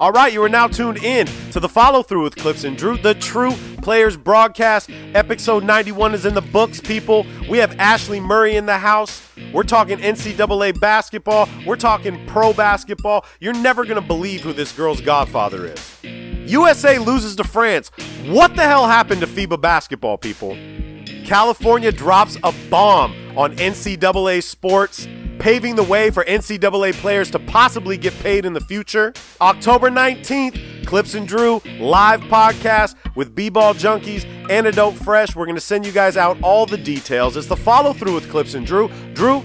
All right, you are now tuned in to the follow through with Clipps and Drew, the True Players broadcast. Episode 91 is in the books, people. We have Ashley Murray in the house. We're talking NCAA basketball. We're talking pro basketball. You're never going to believe who this girl's godfather is. USA loses to France. What the hell happened to FIBA basketball, people? California drops a bomb on NCAA sports, paving the way for NCAA players to possibly get paid in the future. October 19th, Clipps and Drew live podcast with B-Ball Junkies, Antidote Fresh. We're going to send you guys out all the details. It's the follow through with Clipps and Drew. Drew,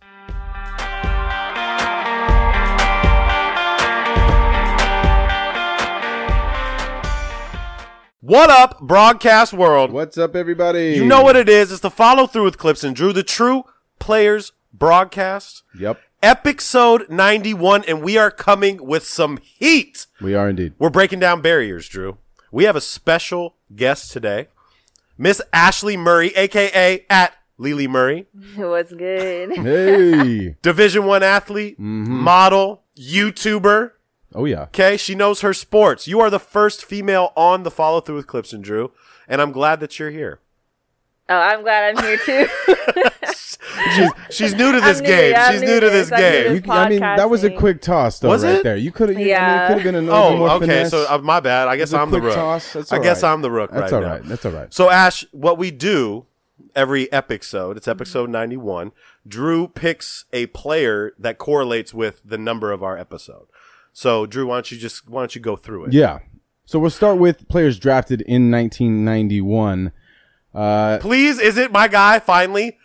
What up, broadcast world? What's up, everybody? You know what it is. It's the follow through with Clipps and Drew, the true players broadcast. Yep, Episode 91, and we are coming with some heat. we are indeed. We're breaking down barriers, Drew. We have a special guest today, Miss Ashley Murray, aka at Lele Murray, What's good? Hey. Division One athlete, mm-hmm. model, YouTuber. Oh yeah. Okay, she knows her sports. You are the first female on the follow through with Clipps and Drew, and I'm glad that you're here. Oh, I'm glad I'm here too. She's she's new to this I'm new, game. yeah, she's new new to to this this. I'm new to game. this. You, I mean, that was a quick toss, though, Was right it? there. You could have. Yeah. I mean, it could have been a little Oh, more okay. finesse. So uh, my bad. I guess It's a I'm the rook. toss. That's I all guess right. I'm the rook That's right all now. right. That's all right. So Ash, what we do every episode, it's episode 91. Drew picks a player that correlates with the number of our episode. So Drew, why don't you just why don't you go through it? Yeah. So we'll start with players drafted in 1991. Uh, Please, is it my guy finally?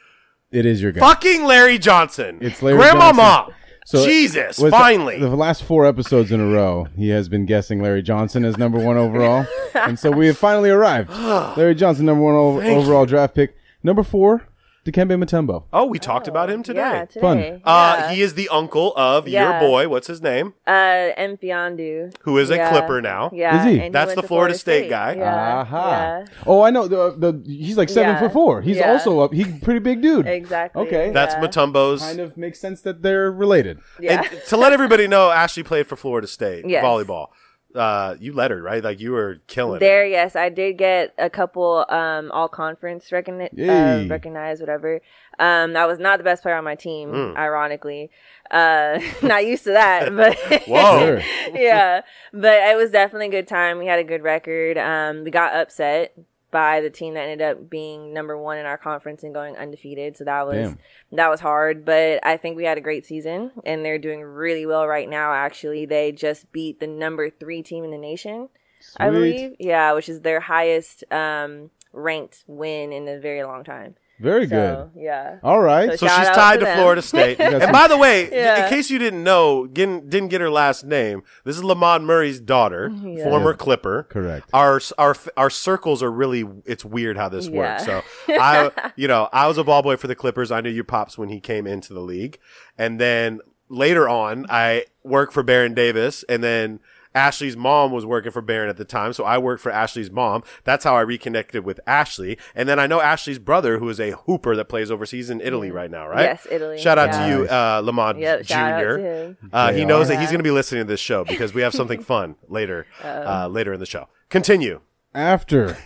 it is your guy. Fucking Larry Johnson. It's Larry Grandmama. Johnson. So Jesus, was- finally. The last four episodes in a row, he has been guessing Larry Johnson as number one overall, and so we have finally arrived. Larry Johnson, number one o- Thank overall draft pick. Number four, Dikembe Mutombo. oh, we talked about him today. Yeah, Fun. today. Uh, he is the uncle of your boy. What's his name? uh Mfiondu. Who is a Yeah. Clipper now. Yeah, Is he? and That's went the to Florida State guy. Yeah, Aha. yeah, Oh, I know. The, the he's like seven Yeah. foot four. He's Yeah. also up. He's a pretty big dude. exactly. Okay. That's yeah. Mutombo's. Kind of makes sense that they're related. Yeah. And to let everybody know, Ashley played for Florida State Yes. volleyball. Uh, you lettered, right? Like you were killing. There, it. yes, I did get a couple um all conference recogni- Yay. uh, recognized, whatever. Um, I was not the best player on my team, Mm. ironically. Uh, not used to that, but Whoa. Yeah, but it was definitely a good time. We had a good record. Um, we got upset by the team that ended up being number one in our conference and going undefeated. So that was Damn. that was hard. But I think we had a great season, and they're doing really well right now. Actually, they just beat the number three team in the nation, I believe. Yeah, which is their highest um, ranked win in a very long time. Very So, Yeah. All right. So So she's tied to to. Florida State. and by the way, Yeah. in case you didn't know, didn't, didn't get her last name, this is Lamond Murray's daughter, Yeah. former Yeah. Clipper. Correct. Our our our circles are really it's weird how this works. So I you know I was a ball boy for the Clippers. I knew your pops when he came into the league, and then later on I worked for Baron Davis, and then Ashley's mom was working for Baron at the time, so I worked for Ashley's mom. That's how I reconnected with Ashley. And then I know Ashley's brother, who is a hooper that plays overseas in Italy right now, right? Yes, Italy. Shout out Yeah. to you, uh, Lamond Yep, shout out Jr. to him. Uh, he JR. knows that he's going to be listening to this show because we have something fun later, uh, later in the show. Continue. After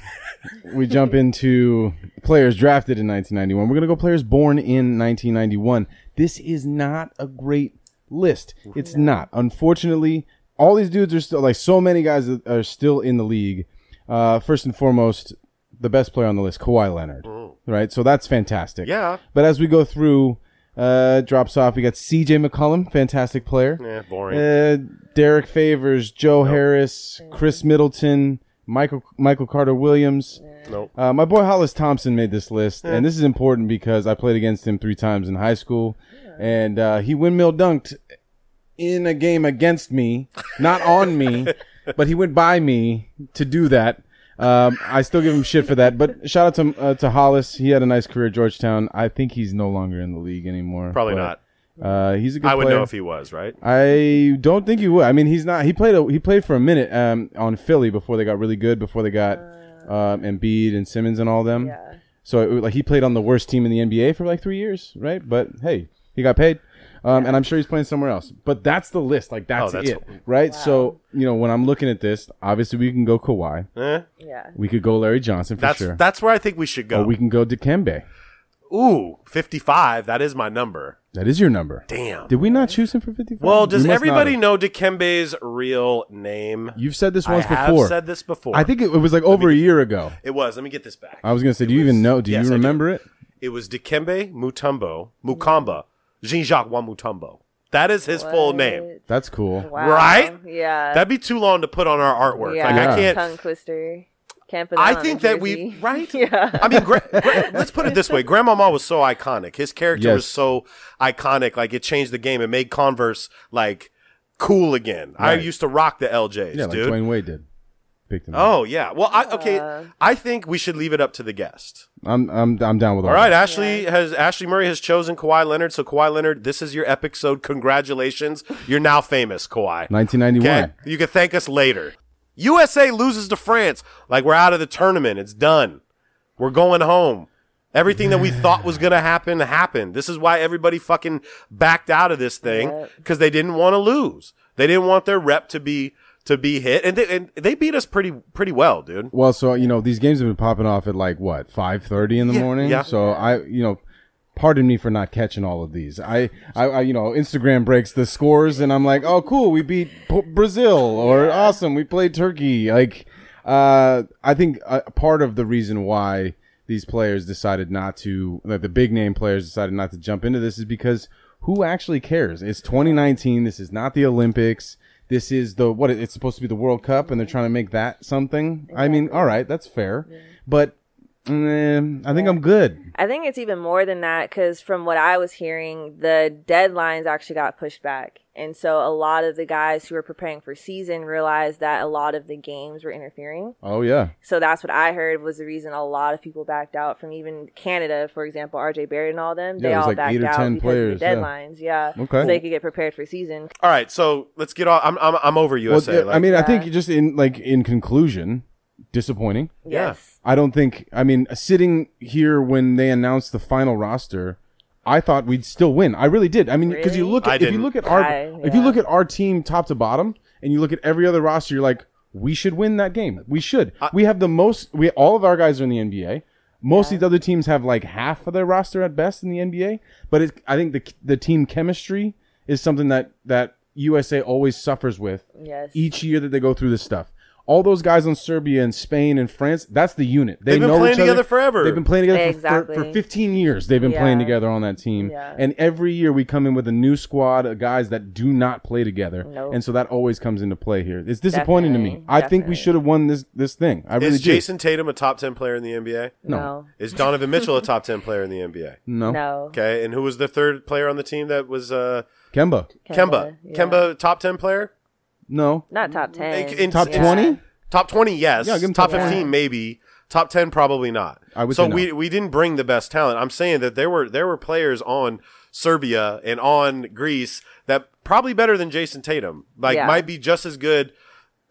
we jump into players drafted in 1991, we're going to go players born in 1991. This is not a great list. It's not. Unfortunately, all these dudes are still like so many guys that are still in the league. Uh, first and foremost, the best player on the list, Kawhi Leonard. Right, so that's fantastic. Yeah. But as we go through, uh, drops off. We got C.J. McCollum, fantastic player. Yeah, boring. Uh, Derrick Favors, Joe Harris, Khris Middleton, Michael Michael Carter Williams. Nope. Uh, my boy Hollis Thompson made this list, and this is important because I played against him three times in high school, and uh, he windmill dunked in a game against me, not on me, but he went by me to do that. Um, I still give him shit for that, but shout out to uh, to Hollis. He had a nice career at Georgetown. I think he's no longer in the league anymore. Probably but, not. Uh, he's a good I would player. know if he was, right? I don't think he would. I mean, he's not. He played. A, he played for a minute um, on Philly before they got really good. Before they got um, Embiid and Simmons and all them. Yeah. So it, like he played on the worst team in the NBA for like three years, right? But hey, he got paid, um, and I'm sure he's playing somewhere else. But that's the list. Like that's, Oh, that's- it, right? So you know, when I'm looking at this, obviously we can go Kawhi. Eh? Yeah. We could go Larry Johnson for That's sure. that's where I think we should go. or we can go Dikembe. Ooh, 55. That is my number. That is your number. Damn. Did we not choose him for 55? Well, does must not everybody have. know Dikembe's real name? You've said this I once have before. said this before. I think it, it was like over a year ago. it was. Let me get this back. I was gonna say, It do you was- even know? Do yes, you remember it? It was Dikembe Mutombo, Mukamba, Jean-Jacques Wamutombo. That is his full name. That's cool. Wow. Right? Yeah. That'd be too long to put on our artwork. yeah. Like Yeah. I can't. Tongue twister. Can't put I on think a that we jersey. right. Yeah. I mean, gra- gra- let's put it this way: Grandmama was so iconic. His character Yes. was so iconic. Like it changed the game. It made Converse like cool again. I Right. used to rock the LJs, Yeah, like dude. Dwyane Wade did. Picked him. up. Oh yeah. Well, I, okay. I think we should leave it up to the guest. I'm I'm I'm down with all All right, that. Ashley has Ashley Murray has chosen Kawhi Leonard. So Kawhi Leonard, this is your episode. Congratulations, you're now famous, Kawhi. 1991. Okay, you can thank us later. USA loses to France. Like we're out of the tournament. It's done. We're going home. Everything that we thought was going to happen happened. This is why everybody fucking backed out of this thing because they didn't want to lose. They didn't want their rep to be to be hit, and they, and they beat us pretty pretty well, dude. Well, so you know these games have been popping off at like what 5:30 in the Yeah, morning. yeah. So I you know. Pardon me for not catching all of these. I, I, I, you know, Instagram breaks the scores, and I'm like, "Oh, cool, we beat P- Brazil," or "Awesome, we played Turkey." Like, uh, I think a part of the reason why these players decided not to, like the big name players decided not to jump into this, is because who actually cares? It's 2019. This is not the Olympics. This is the what? It's supposed to be the World Cup, and they're trying to make that something. I mean, all right, that's fair, but mm, I think I'm good. I think it's even more than that because from what I was hearing, the deadlines actually got pushed back. And so a lot of the guys who were preparing for season realized that a lot of the games were interfering. Oh yeah, So that's what I heard was the reason a lot of people backed out from even Canada, for example, RJ Barrett and all them. Yeah, they all like backed eight or out 10 because players, of the yeah. deadlines. Yeah. Okay. So they could get prepared for season. All right, so let's get off. I'm I'm, I'm over well, USA. yeah, like, I mean, I think just in like in conclusion, disappointing. Yeah. Yes. I don't think. I mean, sitting here when they announced the final roster, I thought we'd still win. I really did. I mean, because you Really? look I at if you didn't. look at our I- if you look at our team top to bottom, and you look at every other roster, you're like, we should win that game. We should. Uh, we have the most. We all of our guys are in the NBA. Most of these other teams have like half of their roster at best in the NBA. But it, I think the the team chemistry is something that that USA always suffers with Yes. each year that they go through this stuff. All those guys on Serbia and Spain and France, that's the unit. They They've been know playing each other. together forever. They've been playing together for- Exactly. for, for 15 years. They've been playing together on that team. Yeah. And every year we come in with a new squad of guys that do not play together. Nope. And so that always comes into play here. It's disappointing to me. Definitely. I think we should have won this this thing. I really is do. Jayson Tatum a top ten player in the NBA? No. Is Donovan Mitchell a top ten player in the NBA? no. No. Okay, and who was the third player on the team that was uh, Kemba. Kemba? yeah. Kemba, top ten player? No. Not top 10. In- Top Yeah. 20? Top twenty, yes. Yeah, give him top top 20. fifteen, maybe. Top ten, probably not. I would so say no. we we didn't bring the best talent. I'm saying that there were there were players on Serbia and on Greece that probably better than Jayson Tatum. Like Yeah. might be just as good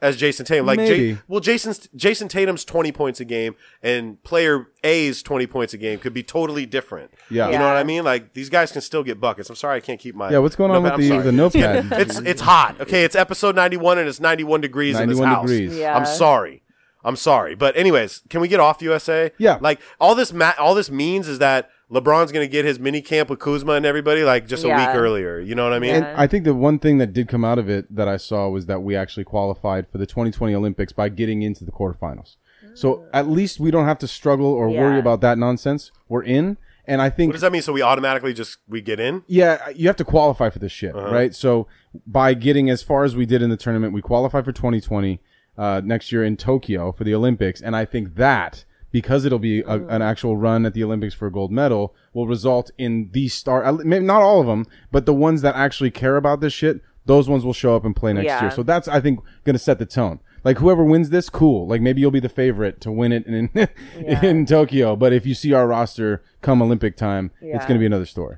as Jayson Tatum. Like, Maybe. J- well, Jayson's Jayson Tatum's twenty points a game and player A's twenty points a game could be totally different. Yeah. you know what I mean. Like these guys can still get buckets. I'm sorry, I can't keep my. Yeah, what's going on with the, the notepad? It's it's hot. Okay, it's episode 91 and it's 91 degrees in this 91 house. degrees. Yeah. I'm sorry. I'm sorry. But anyways, can we get off USA? Yeah. Like all this ma- all this means is that LeBron's going to get his mini camp with Kuzma and everybody like just a week earlier. You know what I mean? And I think the one thing that did come out of it that I saw was that we actually qualified for the 2020 Olympics by getting into the quarterfinals. So at least we don't have to struggle or worry about that nonsense. We're in, and I think what does that mean? So we automatically just we get in? yeah, you have to qualify for this shit, Uh-huh. right? So by getting as far as we did in the tournament, we qualify for 2020 uh, next year in Tokyo for the Olympics, and I think that because it'll be a, an actual run at the Olympics for a gold medal will result in these star, uh, maybe not all of them, but the ones that actually care about this shit, those ones will show up and play next Yeah. year. So that's I think going to set the tone. Like whoever wins this, cool. Like maybe you'll be the favorite to win it in in Tokyo. But if you see our roster come Olympic time, it's going to be another story.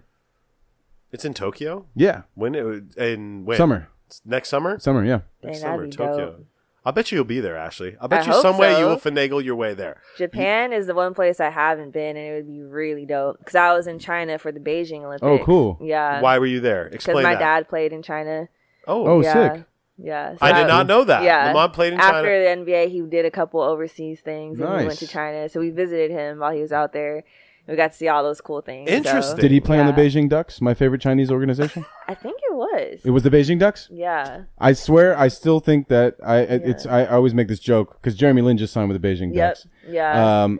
It's in Tokyo. Yeah, When it, in when? summer, next summer. summer. Yeah. Next Dang, summer, Tokyo. dope. I bet you you'll be there, Ashley. I bet I you hope some way you will finagle your way there. Japan is the one place I haven't been, and it would be really dope because I was in China for the Beijing Olympics. Oh, cool. Yeah, Why were you there? Because my that. dad played in China. Oh, Oh, yeah. sick. Yeah, so I did not know that. Yeah, Lamond played in China. after China. the NBA. He did a couple overseas things, and he went to China. So we visited him while he was out there. We got to see all those cool things. so- Interesting. Did he play on the Beijing Ducks, my favorite Chinese organization? I think it was. it was the Beijing Ducks. yeah. I swear, I still think that I it's I, I always make this joke because Jeremy Lin just signed with the Beijing Yep. Ducks. Yeah. Um,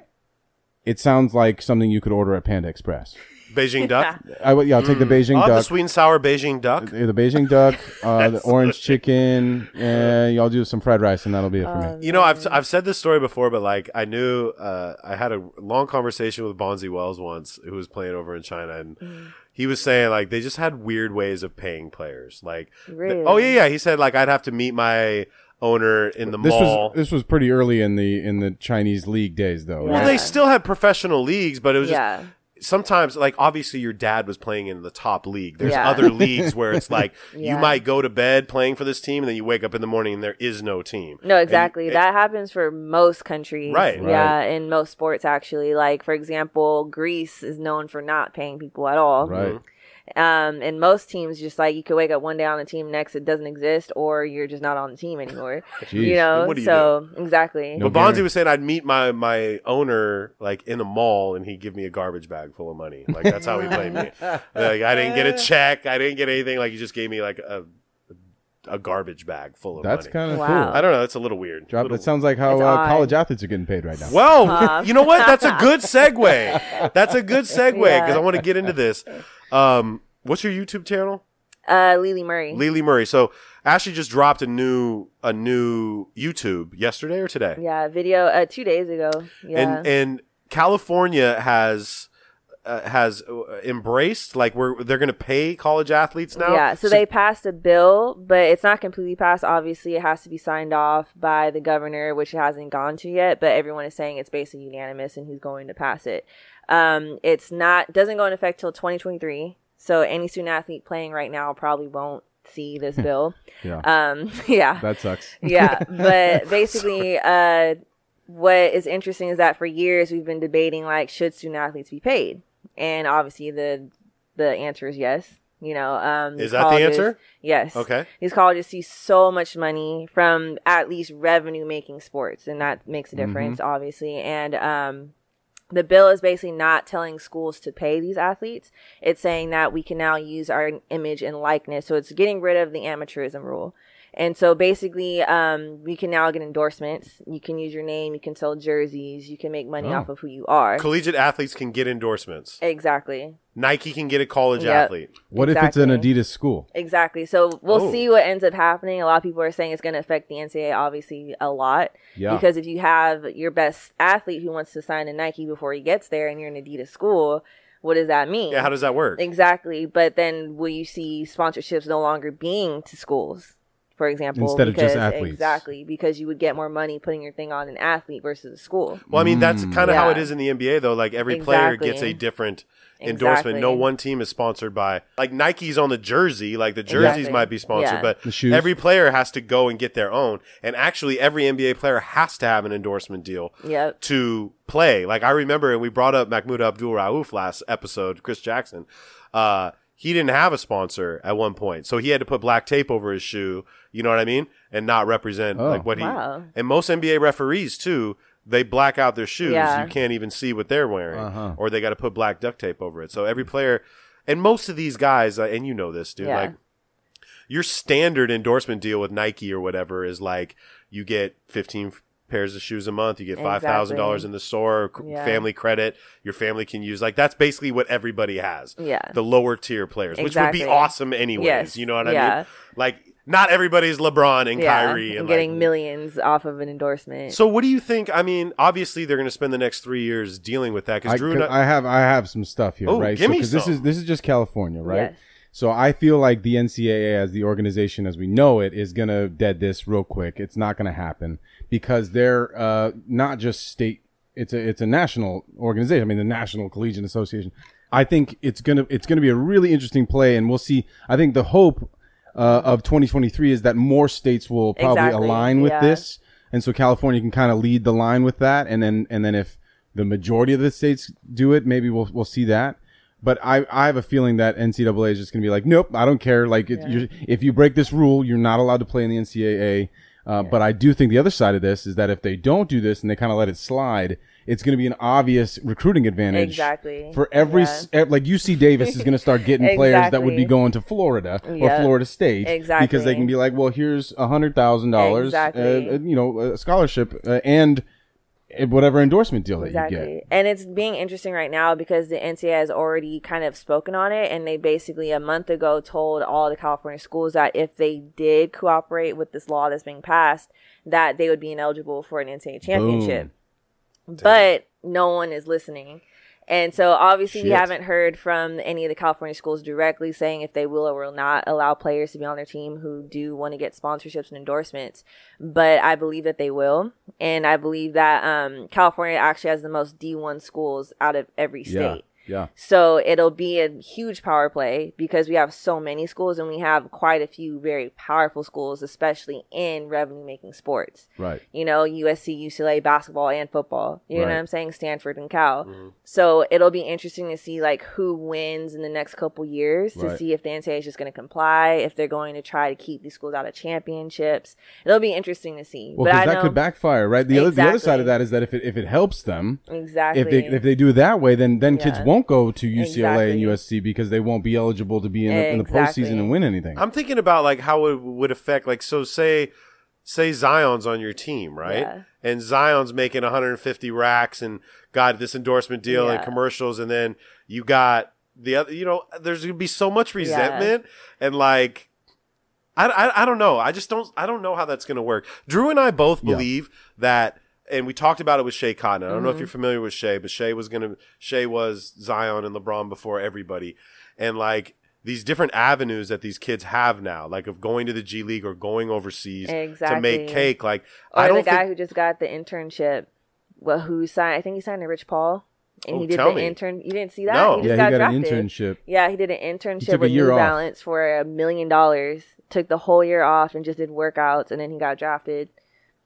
it sounds like something you could order at Panda Express. Beijing duck. I would, yeah, I'll take the Beijing I'll have the Duck, sweet and sour Beijing duck. uh, the Beijing Duck, uh, the orange chicken, and y'all do some fried rice, and that'll be it for me. You know, I've I've said this story before, but like I knew uh, I had a long conversation with Bonzi Wells once, who was playing over in China, and Mm. he was saying like they just had weird ways of paying players. Like, th- Really? oh yeah, yeah. He said like I'd have to meet my owner in the This mall. was this was pretty early in the in the Chinese league days, though. well, right? they still had professional leagues, but it was just yeah. Sometimes like obviously your dad was playing in the top league. There's Yeah. other leagues where it's like you might go to bed playing for this team, and then you wake up in the morning and there is no team. No, And exactly. it- that happens for most countries. Right. Yeah, in most sports actually. Like for example, Greece is known for not paying people at all. right. Mm-hmm. Um, and most teams just like you could wake up one day on the team, next it doesn't exist, or you're just not on the team anymore. Jeez. you know, What do you so exactly. No But Bonzi was saying I'd meet my my owner like in a mall and he'd give me a garbage bag full of money. Like that's how he played me. Like I didn't get a check, I didn't get anything. Like he just gave me like a a garbage bag full of money. That's kind of Wow. cool. I don't know. That's a little weird. Drop, Little- that sounds like how uh, college athletes are getting paid right now. well, you know what? That's a good segue. That's a good segue because Yeah. I want to get into this. Um, what's your YouTube channel? Uh, Lele Murray. Lele Murray. So Ashley just dropped a new a new YouTube yesterday or today. yeah, video uh, two days ago. Yeah. and and California has uh, has uh, embraced like we're they're going to pay college athletes now. Yeah, so, they passed a bill, but it's not completely passed. Obviously, it has to be signed off by the governor, which it hasn't gone to yet. But everyone is saying it's basically unanimous, and he's going to pass it. Um, it's not doesn't go into effect till 2023. So any student athlete playing right now probably won't see this bill. Yeah. Um, yeah, That sucks. yeah, but basically, uh, what is interesting is that for years we've been debating like should student athletes be paid, and obviously the the answer is yes. You know, um, Is these that the answer? Yes. Okay. These colleges see so much money from at least revenue making sports, and that makes a difference, obviously. And um, the bill is basically not telling schools to pay these athletes. It's saying that we can now use our image and likeness. So it's getting rid of the amateurism rule. And so basically, um, we can now get endorsements. You can use your name. You can sell jerseys. You can make money Oh. off of who you are. Collegiate athletes can get endorsements. Exactly. Nike can get a college Yep. athlete. What if it's an Adidas school? Exactly. So we'll Oh. see what ends up happening. A lot of people are saying it's going to affect the NCAA obviously a lot. Yeah. Because if you have your best athlete who wants to sign a Nike before he gets there and you're in Adidas school, what does that mean? Yeah, how does that work? Exactly. But then will you see sponsorships no longer being to schools for example. Instead of just athletes. Exactly, because you would get more money putting your thing on an athlete versus a school. Well, I mean, that's kind of how it is in the NBA, though. Like every player gets a different endorsement. No one team is sponsored by like Nike's on the jersey. Like the jerseys Exactly. might be sponsored, Yeah. but The shoes. every player has to go and get their own. And actually, every NBA player has to have an endorsement deal Yep. to play. Like I remember, and we brought up Mahmoud Abdul Rauf last episode, Chris Jackson. Uh, he didn't have a sponsor at one point, so he had to put black tape over his shoe. You know what I mean, and not represent Oh. like what he. Wow. And most NBA referees too, they black out their shoes. Yeah. You can't even see what they're wearing, Uh-huh. or they got to put black duct tape over it. So every player, and most of these guys, uh, and you know this, dude, Yeah. like your standard endorsement deal with Nike or whatever is like you get 15 f- pairs of shoes a month, you get $5,000 in the store, Yeah. family credit, your family can use. Like that's basically what everybody has. Yeah. The lower tier players, which would be awesome anyways. Yes. You know what I Yeah. mean? Like not everybody's LeBron and yeah, Kyrie and and getting like, millions off of an endorsement. So what do you think? I mean, obviously they're going to spend the next three years dealing with that because Drew. and I- I have I have some stuff here, Oh, right? give me because this is this is just California, right? Yes. So I feel like the NCAA as the organization as we know it is gonna dead this real quick. It's not gonna happen because they're uh, not just state. It's a it's a national organization. I mean, the National Collegiate Association. I think it's gonna it's gonna be a really interesting play, and we'll see. I think the hope uh, of 2023 is that more states will probably Exactly, align with yeah. this, and so California can kind of lead the line with that, and then and then if the majority of the states do it, maybe we'll we'll see that. But I, I have a feeling that NCAA is just going to be like, nope, I don't care. Like, it, you're, if you break this rule, you're not allowed to play in the NCAA. Uh, But I do think the other side of this is that if they don't do this and they kind of let it slide, it's going to be an obvious recruiting advantage. Exactly. For every, Yeah. like UC Davis is going to start getting players that would be going to Florida or Yep. Florida State Exactly. because they can be like, well, here's a hundred thousand dollars, Exactly. you know, a scholarship uh, and uh, Eh, whatever endorsement deal that you get. Exactly. And it's being interesting right now because the NCAA has already kind of spoken on it. And they basically a month ago told all the California schools that if they did cooperate with this law that's being passed, that they would be ineligible for an NCAA championship. But no one is listening. And so obviously we haven't heard from any of the California schools directly saying if they will or will not allow players to be on their team who do want to get sponsorships and endorsements. But I believe that they will. And I believe that um, California actually has the most D1 schools out of every state. Yeah. So it'll be a huge power play because we have so many schools and we have quite a few very powerful schools, especially in revenue making sports. Right. You know, USC, UCLA, basketball and football. You know what I'm saying? Stanford and Cal. Mm-hmm. So it'll be interesting to see like who wins in the next couple years to Right. see if the NCAA is just going to comply, if they're going to try to keep these schools out of championships. It'll be interesting to see. Well, but because that know could backfire, right? The other the other side of that is that if it if it helps them, exactly if they if they do it that way, then then kids Yeah. Won't go to UCLA and USC because they won't be eligible to be in the, in the postseason and win anything. I'm thinking about like how it would affect like so say say Zion's on your team, right? Yeah. And Zion's making 150 racks and got this endorsement deal and commercials and then you got the other you know there's going to be so much resentment and like I, I, I don't know. I just don't I don't know how that's going to work. Drew and I both Yeah. believe that and we talked about it with Shea Cotton. I don't know if Mm-hmm. you're familiar with Shea, but Shea was gonna Shea was Zion and LeBron before everybody. And like these different avenues that these kids have now, like of going to the G League or going overseas exactly. to make cake. Like Or I the don't guy think who just got the internship, well, who signed? I think he signed to Rich Paul, and Oh, he did tell the me. intern. You didn't see that? No. He yeah, just he got got an internship. Yeah, he did an internship with New off. Balance for a million dollars. Took the whole year off and just did workouts, and then he got drafted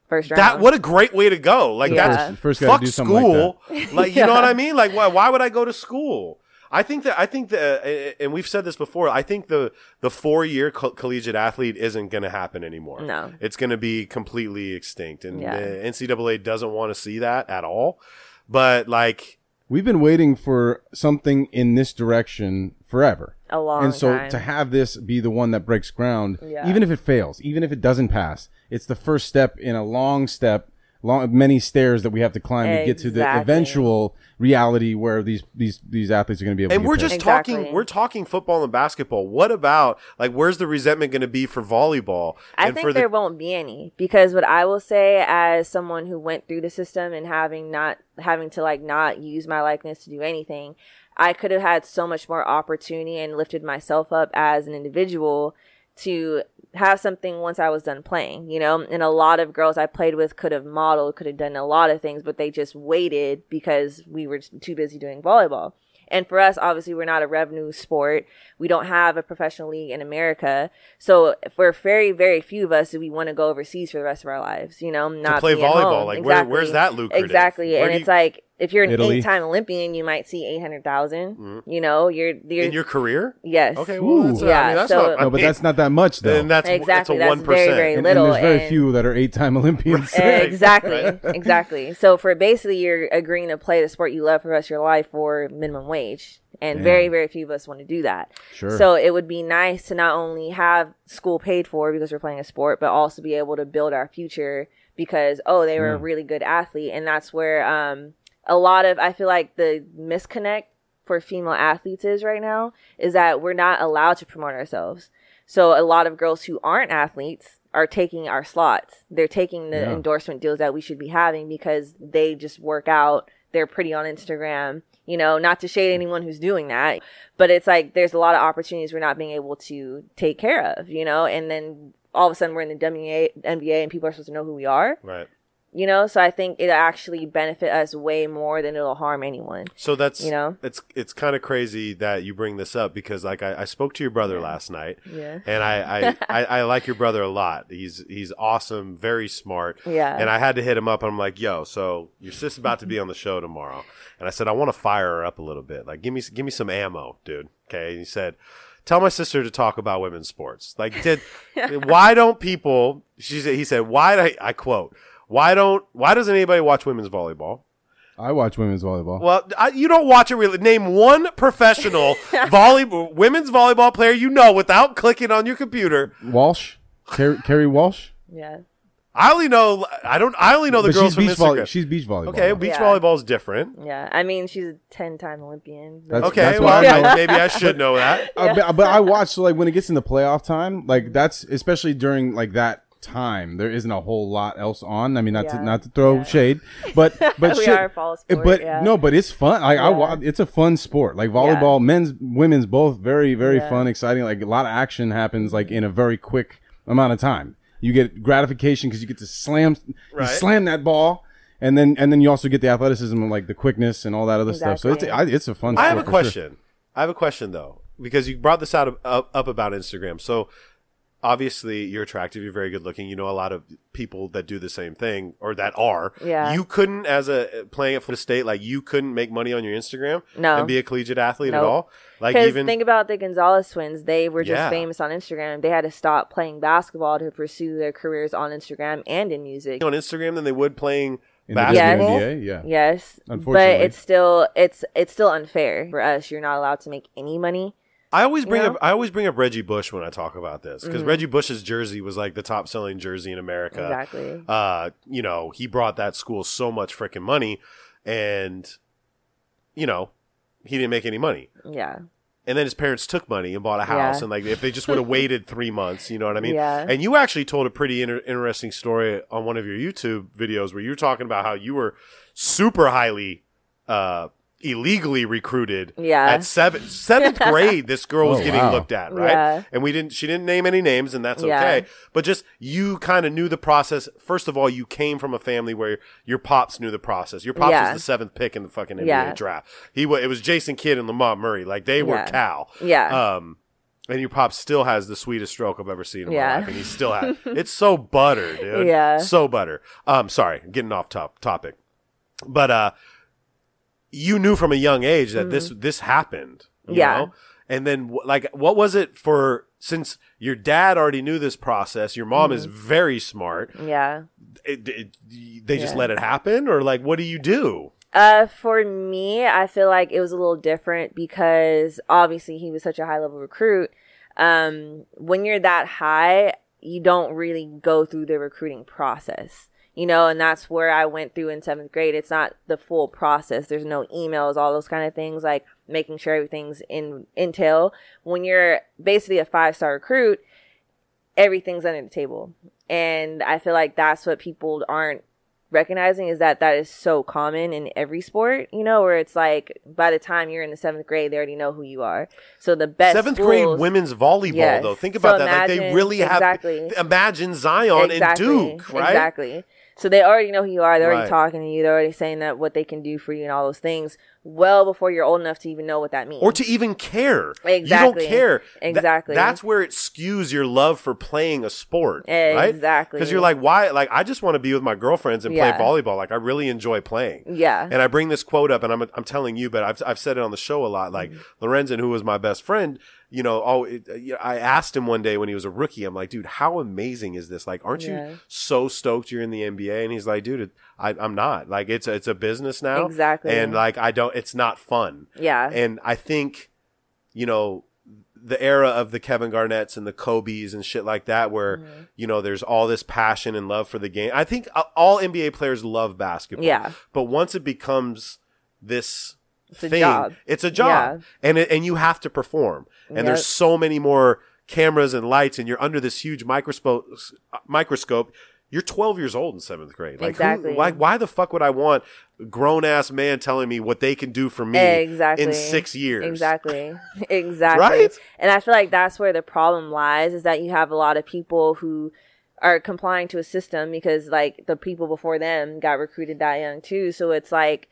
first round. that what a great way to go. Like Yeah. that's First, first fuck do something like school. that. Like, you know what I mean? Like why why would I go to school? I think that I think that, uh, and we've said this before. I think the the four year co- collegiate athlete isn't going to happen anymore. No. it's going to be completely extinct, and Yeah. the NCAA doesn't want to see that at all. But like, We've been waiting for something in this direction forever. a long and so time. to have this be the one that breaks ground, Yeah. even if it fails, even if it doesn't pass, it's the first step in a long step, long many stairs that we have to climb to get to the eventual reality where these these these athletes are going to be able and to we're just. Exactly. talking. We're talking football and basketball. What about like where's the resentment going to be for volleyball? I and think for the there won't be any because what I will say as someone who went through the system and having not having to like not use my likeness to do anything, I could have had so much more opportunity and lifted myself up as an individual to have something once I was done playing, you know? And a lot of girls I played with could have modeled, could have done a lot of things, but they just waited because we were too busy doing volleyball. And for us, obviously, we're not a revenue sport. We don't have a professional league in America. So for very, very few of us, do we want to go overseas for the rest of our lives, you know, not play volleyball, like, where- where's that lucrative? Exactly. Where and it's you- like, if you're an Italy. eight-time Olympian, you might see 800,000, you know, you're, you're, In your career? yes. Okay, well, that's, Ooh. I Yeah, mean, that's so- not, No, but that's not that much though. then that's Exactly, That's a that's one very, percent. very and, and little, there's very and- few that are eight-time Olympians. exactly exactly so for basically you're agreeing to play the sport you love for the rest of your life for minimum wage and very very few of us want to do that Sure. so it would be nice to not only have school paid for because we're playing a sport but also be able to build our future because oh they were a really good athlete and that's where um a lot of i feel like the misconnect for female athletes is right now is that we're not allowed to promote ourselves so a lot of girls who aren't athletes are taking our slots. They're taking the Yeah. endorsement deals that we should be having because they just work out. They're pretty on Instagram. You know, not to shade anyone who's doing that, but it's like there's a lot of opportunities we're not being able to take care of. You know, and then all of a sudden we're in the WNBA, NBA, and people are supposed to know who we are. Right. You know, so I think it'll actually benefit us way more than it'll harm anyone. So that's You know? it's it's kind of crazy that you bring this up because like I, I spoke to your brother last night, Yeah. and I I, I I like your brother a lot. He's he's awesome, very smart. Yeah. And I had to hit him up, and I'm like, "Yo, so your sister's about to be on the show tomorrow," and I said, "I want to fire her up a little bit. Like, give me give me some ammo, dude." Okay. And he said. Tell my sister to talk about women's sports. Like, did why don't people? She said. He said, "Why?" I, I quote, "Why don't? Why doesn't anybody watch women's volleyball?" I watch women's volleyball. Well, I, you don't watch it really. Name one professional volleyball women's volleyball player you know without clicking on your computer. Walsh, Kerri, Kerri Walsh. Yeah. I only know. I don't. I only know the But girls from beach Instagram. volley. She's beach volleyball. okay, beach Yeah. volleyball is different. Yeah. I mean, she's a 10 time Olympian. That's- Okay, that's well, I maybe I should know that. Uh, but, but I watch so like when it gets into playoff time, like that's especially during like that time, there isn't a whole lot else on. I mean, not Yeah. to not to throw shade, but but We shit, are a fall eh, sport, but yeah. no, but it's fun. Like I Yeah. wa- it's a fun sport. Like volleyball, men's, women's, both very very Yeah. fun, exciting. Like a lot of action happens like in a very quick amount of time. You get gratification because you get to slam you Right. slam that ball. And then, and then you also get the athleticism and like the quickness and all that other stuff. So it's, Exactly. I, it's a fun. I sport have a for sure. question. I have a question though, because you brought this out of, up, up about Instagram. So obviously you're attractive, you're very good looking. You know a lot of people that do the same thing or that are. Yeah. You couldn't, as a playing at Florida State, like you couldn't make money on your Instagram No. and be a collegiate athlete at all. Like even think about the Gonzalez twins. They were just Yeah. famous on Instagram. They had to stop playing basketball to pursue their careers on Instagram and in music. on Instagram than they would playing In the basketball. WNBA, yeah. Yes, Unfortunately. but it's still it's it's still unfair for us. You're not allowed to make any money. I always bring You up? I always bring up Reggie Bush when I talk about this because Mm-hmm. Reggie Bush's jersey was like the top selling jersey in America. Exactly. Uh, you know, he brought that school so much freaking money, and you know, he didn't make any money. Yeah, And then his parents took money and bought a house, Yeah. and like if they just would have waited three months, you know what I mean? Yeah. And you actually told a pretty inter- interesting story on one of your YouTube videos where you were talking about how you were super highly uh, illegally recruited. Yeah. At seventh seventh grade, this girl was Oh, getting wow. looked at, right? Yeah. And we didn't. She didn't name any names, and that's Yeah. okay. But just you kind of knew the process. First of all, you came from a family where your pops knew the process. Your pops Yeah. was the seventh pick in the fucking NBA Yeah. draft. He wa- it was Jason Kidd and Lamond Murray. Like they were Yeah. Cal. Yeah. Um, and your pop still has the sweetest stroke I've ever seen in my Yeah. life, and he still has. it's so butter, dude. Yeah. So butter. Um, sorry, getting off top topic, but uh, you knew from a young age that this this happened. you Mm-hmm. Yeah. know? And then, like, what was it for? Since your dad already knew this process, your mom Mm-hmm. is very smart. yeah. It, it, they just Yeah. let it happen, or like, what do you do? Uh, for me, I feel like it was a little different because obviously he was such a high level recruit. Um, when you're that high, you don't really go through the recruiting process, you know, and that's where I went through in seventh grade. It's not the full process. There's no emails, all those kind of things, like making sure everything's in intel. When you're basically a five star recruit, everything's under the table. And I feel like that's what people aren't recognizing is that that is so common in every sport, you know, where it's like by the time you're in the seventh grade, they already know who you are. So the best Seventh schools- grade women's volleyball, Yes. though. Think So about that. Like they imagine- really have. exactly. Imagine Zion and Duke, right? Exactly. So they already know who you are. They're already talking to you. They're already saying that what they can do for you and all those things well before you're old enough to even know what that means. Or to even care. Exactly. You don't care. Th- Exactly. that's where it skews your love for playing a sport. Right? Exactly. Because you're like, why? Like, I just want to be with my girlfriends and Yeah. play volleyball. Like, I really enjoy playing. yeah. And I bring this quote up, and I'm I'm telling you, but I've I've said it on the show a lot. Like Mm-hmm. Lorenzen, who was my best friend, you know, oh, it, uh, I asked him one day when he was a rookie. I'm like, dude, how amazing is this? Like, aren't Yeah. you so stoked you're in the NBA? And he's like, dude, it, I, I'm not. Like, it's a, it's a business now, Exactly. And like, I don't. It's not fun. yeah. And I think, you know, the era of the Kevin Garnett's and the Kobe's and shit like that, where Mm-hmm. you know there's all this passion and love for the game. I think all NBA players love basketball. Yeah. But once it becomes this a thing, job. it's a job, and it, and you have to perform. And Yep. there's so many more cameras and lights, and you're under this huge microscope. Microscope. You're 12 years old in seventh grade. Like, who- why? Why the fuck would I want grown ass man telling me what they can do for me exactly in six years? exactly exactly Right? and i feel like that's where the problem lies is that you have a lot of people who are complying to a system because like the people before them got recruited that young too so it's like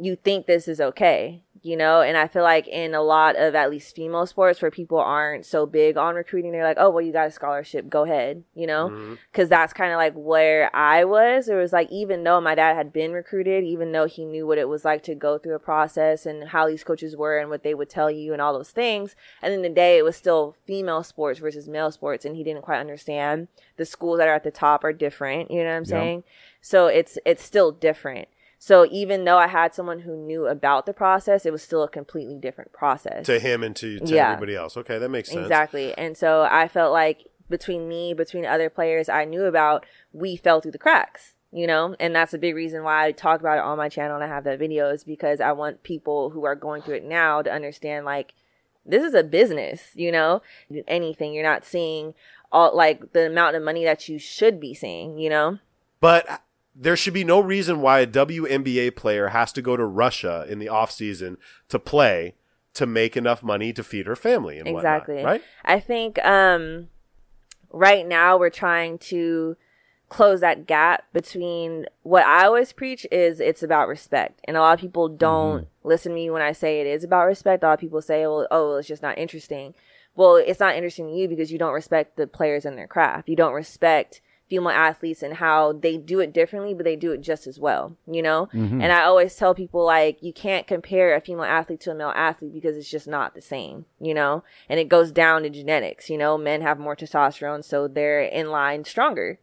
you think this is okay you know and i feel like in a lot of at least female sports where people aren't so big on recruiting they're like oh well you got a scholarship go ahead you know Mm-hmm. because that's kind of like where I was. It was like even though my dad had been recruited, even though he knew what it was like to go through a process and how these coaches were and what they would tell you and all those things, and in the day it was still female sports versus male sports, and he didn't quite understand the schools that are at the top are different. You know what I'm saying? So it's it's still different. So even though I had someone who knew about the process, it was still a completely different process. to him and to, to Yeah. everybody else. Okay, that makes sense. Exactly. And so I felt like between me, between other players I knew about, we fell through the cracks, you know? And that's a big reason why I talk about it on my channel and I have that video is because I want people who are going through it now to understand like this is a business, you know? Anything you're not seeing all like the amount of money that you should be seeing, you know? But there should be no reason why a WNBA player has to go to Russia in the off season to play to make enough money to feed her family and exactly. whatnot, right? i think um right now we're trying to close that gap between what i always preach is it's about respect. And a lot of people don't listen to me when i say it is about respect. A lot of people say well oh well, it's just not interesting. Well it's not interesting to you because you don't respect the players and their craft. You don't respect female athletes and how they do it differently, but they do it just as well, you know? Mm-hmm. And I always tell people, like, you can't compare a female athlete to a male athlete because it's just not the same, you know? And it goes down to genetics, you know? Men have more testosterone, so they're in line stronger,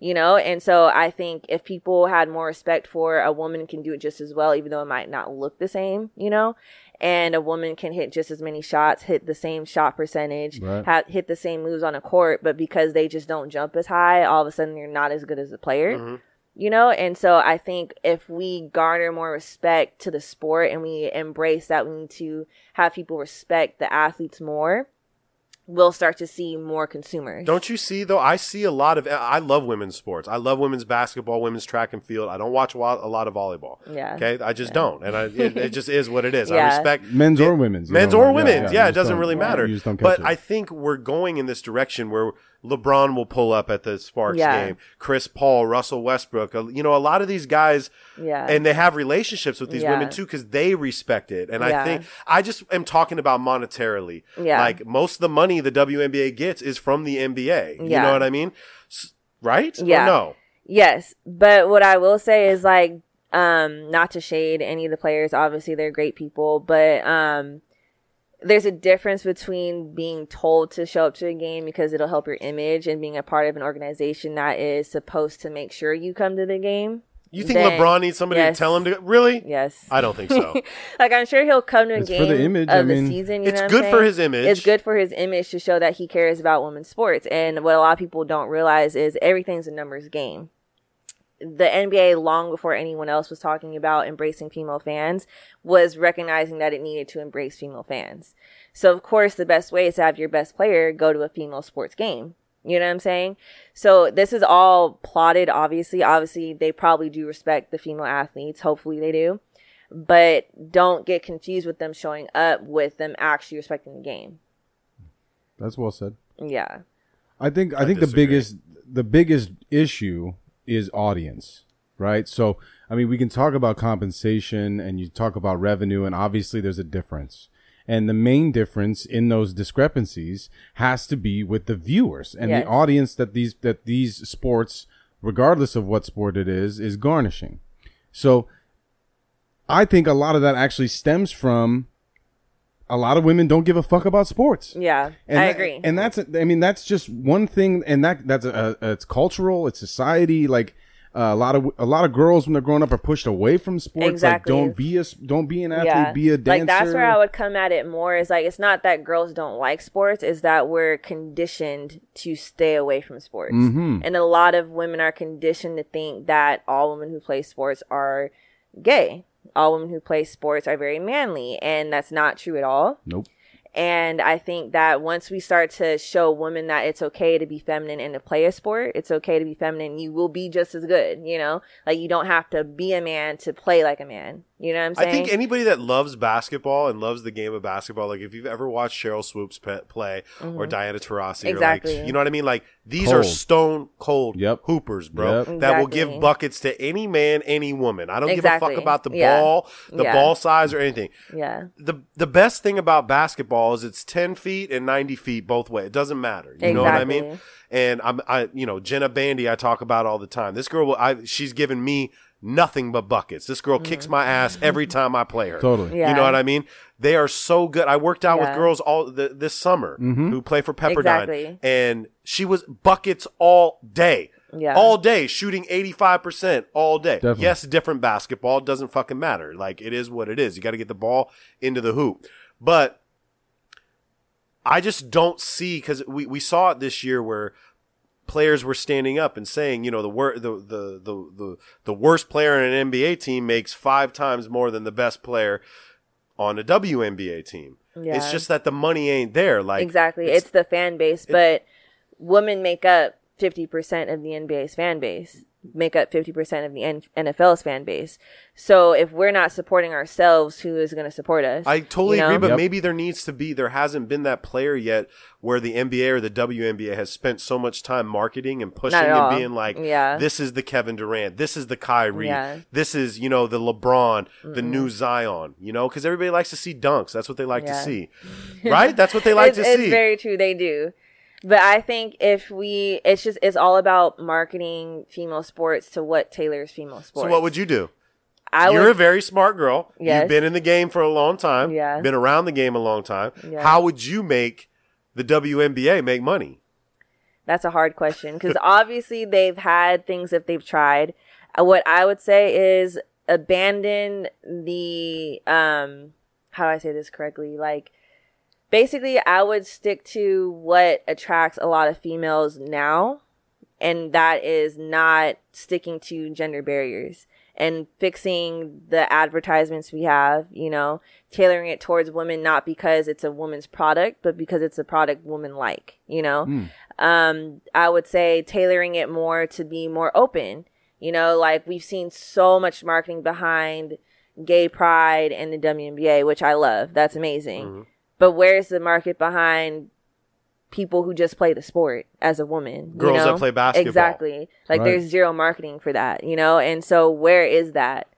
you know? And so I think if people had more respect for a woman can do it just as well, even though it might not look the same, you know? And a woman can hit just as many shots, hit the same shot percentage, Right. ha- hit the same moves on a court, but because they just don't jump as high, all of a sudden you're not as good as a player. Mm-hmm. You know, and so I think if we garner more respect to the sport and we embrace that we need to have people respect the athletes more, we'll start to see more consumers. Don't you see though? I see a lot of. I love women's sports. I love women's basketball, women's track and field. I don't watch a lot, of volleyball. Yeah. Okay, I just don't, and I, it, it just is what it is. I respect Men's or women's, men's know, or women's. yeah, Yeah, you it doesn't really matter. you just don't catch but it. I think we're going in this direction where LeBron will pull up at the Sparks Yeah. game. Chris Paul, Russell Westbrook. uh, You know, a lot of these guys. Yeah. And they have relationships with these Yeah. women too because they respect it. And I think I just am talking about monetarily. Yeah. Like most of the money the WNBA gets is from the NBA. You know what I mean? Right? Or Yeah. no. Yes, but what I will say is like um not to shade any of the players, obviously they're great people, but um there's a difference between being told to show up to a game because it'll help your image and being a part of an organization that is supposed to make sure you come to the game. You think Then- LeBron needs somebody yes. to tell him to? Really? Yes. I don't think so. like I'm sure he'll come to a It's for the image, of I the mean- season. You It's know good I'm for his image. It's good for his image to show that he cares about women's sports. And what a lot of people don't realize is everything's a numbers game. The NBA, long before anyone else was talking about embracing female fans, was recognizing that it needed to embrace female fans. So of course, the best way is to have your best player go to a female sports game. You know what I'm saying? So this is all plotted, obviously. Obviously, they probably do respect the female athletes. Hopefully they do. But don't get confused with them showing up with them actually respecting the game. That's well said. Yeah. I think I, think disagree. the biggest the biggest issue is audience, right? So I mean, we can talk about compensation and you talk about revenue, and obviously there's a difference. And the main difference in those discrepancies has to be with the viewers and Yes. the audience that these that these sports, regardless of what sport it is, is garnishing. So I think a lot of that actually stems from a lot of women don't give a fuck about sports. Yeah. And I that- agree. And that's, I mean, that's just one thing, and that that's a, a it's cultural, it's society. Like uh, a lot of a lot of girls when they're growing up are pushed away from sports. Exactly. Like, don't be a don't be an athlete, be a dancer. Like that's where I would come at it more is like it's not that girls don't like sports, is that we're conditioned to stay away from sports. Mm-hmm. And a lot of women are conditioned to think that all women who play sports are gay. All women who play sports are very manly, and that's not true at all. Nope. And I think that once we start to show women that it's okay to be feminine and to play a sport, it's okay to be feminine, you will be just as good, you know? Like you don't have to be a man to play like a man. You know what I'm saying? I think anybody that loves basketball and loves the game of basketball, like if you've ever watched Sheryl Swoopes pe- play or Diana Taurasi, Mm-hmm. Exactly. like, you know what I mean? Like these are stone cold Yep. hoopers, bro, Yep. that will give buckets to any man, any woman. I don't give a fuck about the Yeah. ball, the Yeah. ball size, or anything. yeah. the the best thing about basketball is it's ten feet and ninety feet both way. It doesn't matter. You know what I mean? And I'm I you know Jenna Bandy I talk about all the time. This girl will I she's given me nothing but buckets. This girl kicks my ass every time I play her. Totally. Mm-hmm. Yeah. You know what I mean? They are so good. I worked out with girls all th- this summer who play for Pepperdine, Exactly. and she was buckets all day. Yeah. All day, shooting 85% all day. Definitely. Yes, different basketball. Doesn't fucking matter. Like, it is what it is. You got to get the ball into the hoop. But I just don't see, because we, we saw it this year where players were standing up and saying, you know, the, wor- the, the, the, the, the worst player in an NBA team makes five times more than the best player on a WNBA team. It's just that the money ain't there. Like, Exactly. It's, the fan base, but women make up 50% of the NBA's fan base, make up 50% of the N- NFL's fan base. So if we're not supporting ourselves, who is going to support us? I totally You know? agree, but Yep. maybe there needs to be. There hasn't been that player yet where the NBA or the WNBA has spent so much time marketing and pushing and all. being like, Yeah. "This is the Kevin Durant. This is the Kyrie. Yeah. This is you know the LeBron, the new Zion. You know, because everybody likes to see dunks. That's what they like to see, right? That's what they like it's, to it's see. very true. They do. But I think if we, it's just, it's all about marketing female sports to what tailors female sports. so what would you do? I You're would, a very smart girl. Yes. You've been in the game for a long time. Yeah. Been around the game a long time. Yeah. How would you make the WNBA make money? That's a hard question because obviously they've had things that they've tried. Uh, What I would say is abandon the um how do I say this correctly? Like basically I would stick to what attracts a lot of females now and that is not sticking to gender barriers and fixing the advertisements we have, you know, tailoring it towards women not because it's a woman's product, but because it's a product women like, you know. Um, I would say tailoring it more to be more open. You know, like we've seen so much marketing behind gay pride and the WNBA, which I love. That's amazing. But where's the market behind people who just play the sport as a woman? you Girls that play basketball. Exactly. Like Right. there's zero marketing for that, you know? And so where is that?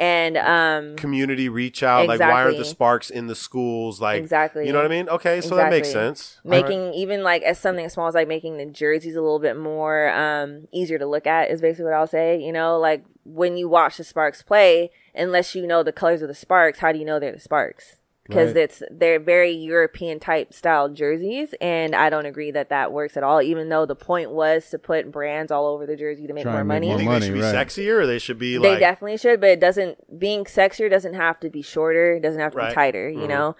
And um community reach out like why aren't the sparks in the schools like Exactly. you know what i mean okay so that makes sense making even like as something as small as like making the jerseys a little bit more um easier to look at is basically what I'll say. You know, like when you watch the Sparks play, unless you know the colors of the Sparks, how do you know they're the Sparks? Because Right. it's they're very European type style jerseys, and I don't agree that that works at all. Even though the point was to put brands all over the jersey to make Try more and make money, you more money, they should be right. sexier or they should be they definitely should, but it doesn't. Being sexier doesn't have to be shorter. It doesn't have to Right. be tighter. You Mhm. know,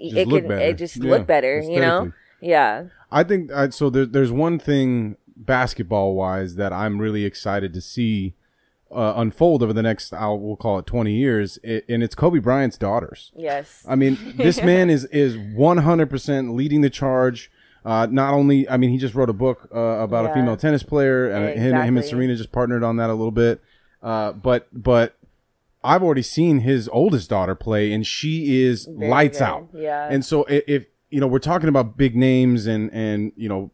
Just it look can better. it just Yeah, look better. You know, yeah. I think I, so. There, there's one thing basketball wise that I'm really excited to see uh, unfold over the next, I'll we'll call it 20 years, i and it's Kobe Bryant's daughters. Yes. I mean, this man is is 100% leading the charge Uh, not only, I mean, he just wrote a book uh, about a female tennis player, and him, him and Serena just partnered on that a little bit. Uh, but but I've already seen his oldest daughter play, and she is Very lights good. out. Yeah. And so if you know we're talking about big names and and you know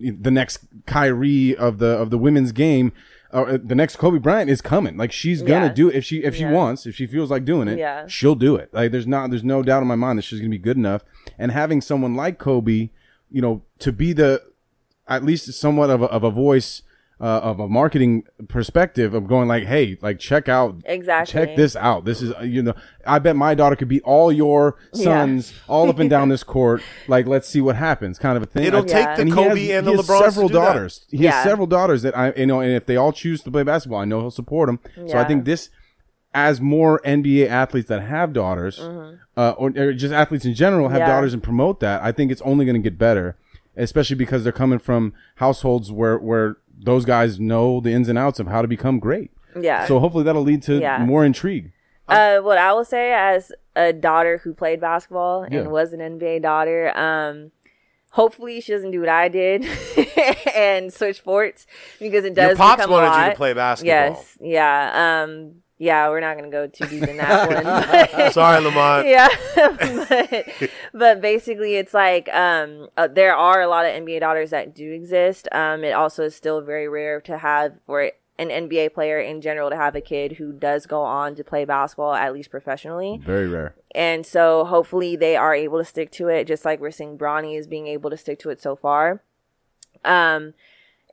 the next Kyrie of the of the women's game. Uh, the next Kobe Bryant is coming. Like she's gonna Yeah. do it if she if she Yeah. wants, if she feels like doing it, Yeah. she'll do it. Like there's not there's no doubt in my mind that she's gonna be good enough. And having someone like Kobe, you know, to be the at least somewhat of a, of a voice uh, of a marketing perspective of going like, hey, like check out, Exactly. check this out. This is uh, you know, I bet my daughter could beat all your sons all up and down this court. Like, let's see what happens, kind of a thing. It'll I- take Yeah. the and he Kobe has- and the LeBron. he has LeBrons several to do that. daughters. He Yeah. has several daughters that I, you know, and if they all choose to play basketball, I know he'll support them. So I think this, as more NBA athletes that have daughters, uh, or, or just athletes in general have Mm-hmm. Yeah. daughters and promote that, I think it's only going to get better, especially because they're coming from households where where those guys know the ins and outs of how to become great. Yeah. So hopefully that'll lead to Yeah. more intrigue. Uh, what I will say as a daughter who played basketball Yeah. and was an NBA daughter, um, hopefully she doesn't do what I did and switch sports because it does. Your pops become a wanted you to play basketball. Yes, yeah, um, yeah. We're not gonna go too deep in that one. Sorry, Lamond. yeah but, but basically it's like um uh, there are a lot of nba daughters that do exist um it also is still very rare to have for an nba player in general to have a kid who does go on to play basketball at least professionally Very rare. and so hopefully they are able to stick to it just like we're seeing bronny is being able to stick to it so far um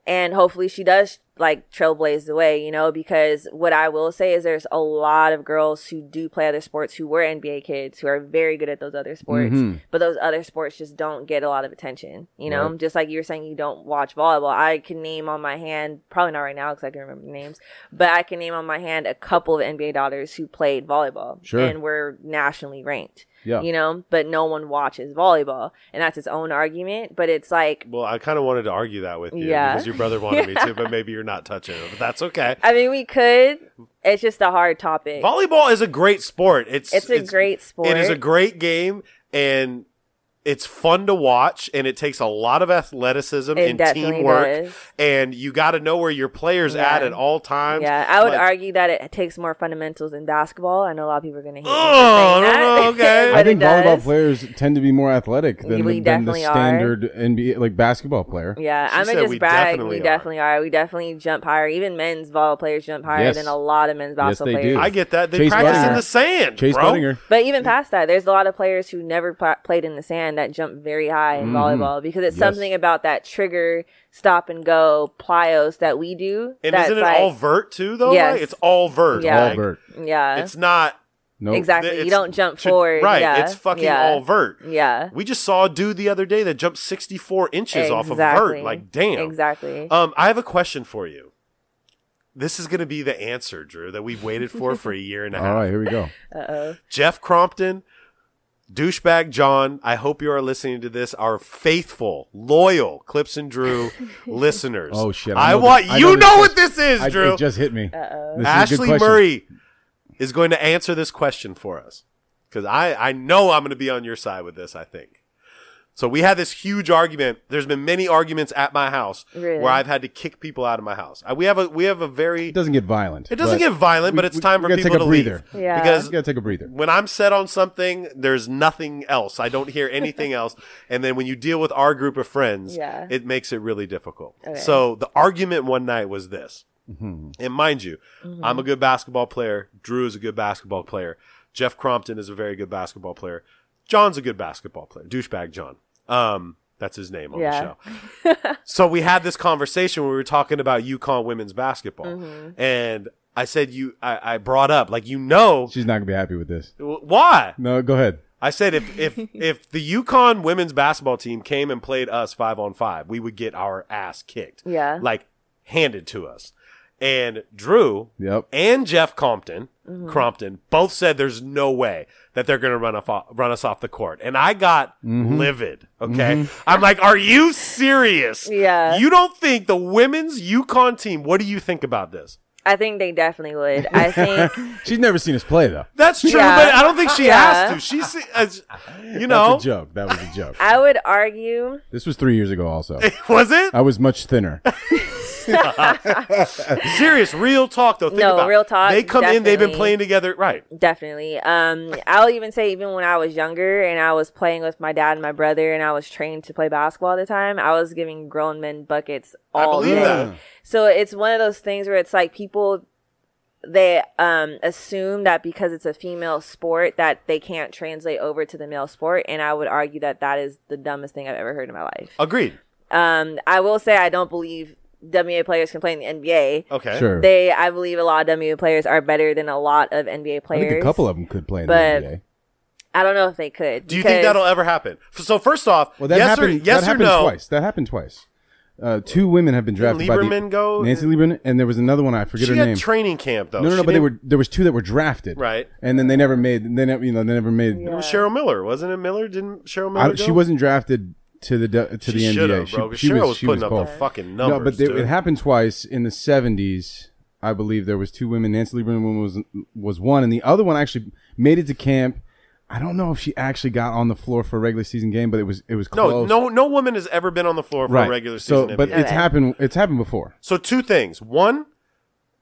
and hopefully she does like trailblaze the way, you know, because what I will say is there's a lot of girls who do play other sports who were NBA kids who are very good at those other sports, mm-hmm. but those other sports just don't get a lot of attention, you know, Right. just like you were saying you don't watch volleyball. I can name on my hand, probably not right now because I can remember the names, but I can name on my hand a couple of NBA daughters who played volleyball Sure. and were nationally ranked. Yeah. You know, but no one watches volleyball. And that's its own argument. But it's like, Well, I kind of wanted to argue that with you Yeah. because your brother wanted me to, but maybe you're not touching it. But that's okay. I mean, we could. It's just a hard topic. Volleyball is a great sport. It's It's a great sport. It is a great game, and it's fun to watch. And it takes a lot of athleticism It and teamwork. does. And you got to know where your players Yeah. at at all times. Yeah, I would Like, argue that it takes more fundamentals in basketball. I know a lot of people are going to hate me for Oh, saying I don't that. okay. I think volleyball players tend to be more athletic than, We the, than the definitely are. standard NBA like basketball player. Yeah, She I'm said gonna we just brag. definitely we are. definitely are. We definitely jump higher. Even men's volleyball players jump higher Yes. than a lot of men's basketball they players. do. I get that. They Chase practice in the sand, Chase bro. Budinger. But even past that, there's a lot of players who never pl- played in the sand that jump very high in volleyball because it's Mm-hmm. Yes. something about that trigger, stop and go, plyos that we do. And that's isn't it like, all vert too, though? Yes. Right? It's all vert. Yeah. All vert. Yeah, It's not Nope. exactly. it's you don't jump to- forward. Right. Yeah. It's fucking yeah. all vert. Yeah. We just saw a dude the other day that jumped 64 inches off of vert. Like, damn. Exactly. Um, I have a question for you. This is going to be the answer, Drew, that we've waited for for a year and a half. All right, here we go. Uh oh. Jeff Crompton, douchebag John. I hope you are listening to this. Our faithful, loyal Clipps and Drew listeners. Oh, shit, I I, want this- I you know know, this what this is, I, Drew. it just hit me. This is Ashley. Murray is going to answer this question for us because I, I know I'm going to be on your side with this. I think. So we had this huge argument. There's been many arguments at my house Really? where I've had to kick people out of my house. I- We have a we have a very It doesn't get violent. it doesn't get violent, but we- it's we- time we for gotta people take a to breather. leave Yeah. because You gotta take a breather. when I'm set on something, there's nothing else. I don't hear anything else. And then when you deal with our group of friends, Yeah. it makes it really difficult. Okay. So the argument one night was this. And mind you, Mm-hmm. I'm a good basketball player. Drew is a good basketball player. Jeff Crompton is a very good basketball player. John's a good basketball player. Douchebag John. Um, that's his name on Yeah. the show. so we had this conversation where we were talking about UConn women's basketball. Mm-hmm. And I said, you, I, I brought up, like, you know, She's not gonna be happy with this. w- why? No, go ahead. I said if if if the UConn women's basketball team came and played us five on five, we would get our ass kicked. Yeah. Like handed to us. And Drew Yep. and Jeff Compton, Mm-hmm. Crompton, both said there's no way that they're going to run off run us off the court. And I got Mm-hmm. livid. Okay, I'm like, are you serious? Yeah. You don't think the women's UConn team? What do you think about this? I think they definitely would. I think She's never seen us play though. That's true, Yeah. but I don't think she Yeah. has to. She's, uh, you know, That's a joke. That was a joke. I would argue. This was three years ago. Also, was it I was much thinner. serious? Real talk though. Think No, about it. real talk, They come in. They've been playing together, right? Definitely. Um, I'll even say even when I was younger and I was playing with my dad and my brother and I was trained to play basketball at the time, I was giving grown men buckets I all believe day. that. So it's one of those things where it's like people they um assume that because it's a female sport that they can't translate over to the male sport and I would argue that that is the dumbest thing I've ever heard in my life. Agreed. Um I will say I don't believe WNBA players can play in the NBA. Okay. Sure. They I believe a lot of WNBA players are better than a lot of NBA players. I players. think a couple of them could play in But- the NBA. I don't know if they could. Do you think that'll ever happen? So first off, Well, that yes happened. or yes that or happened no? twice. That happened twice. Uh, two women have been drafted by Lieberman the go? Nancy Lieberman, and there was another one I forget She her had name. training camp though. no, no, no. She But they didn't- were there was two that were drafted, Right. And then they never made. They never, you know, they never made. It was Cheryl Miller, wasn't it? Miller didn't Cheryl Miller? I, she wasn't drafted to the to She the NBA. She- bro. she, Cheryl was, was she putting was up the fucking numbers. no, but it happened twice in the seventies. I believe there was two women. Nancy Lieberman was was one, and the other one actually made it to camp. I don't know if she actually got on the floor for a regular season game, but it was it was No, close. no, no woman has ever been on the floor for right. a regular season. so, but NBA. it's happened. It's happened before. So two things. One,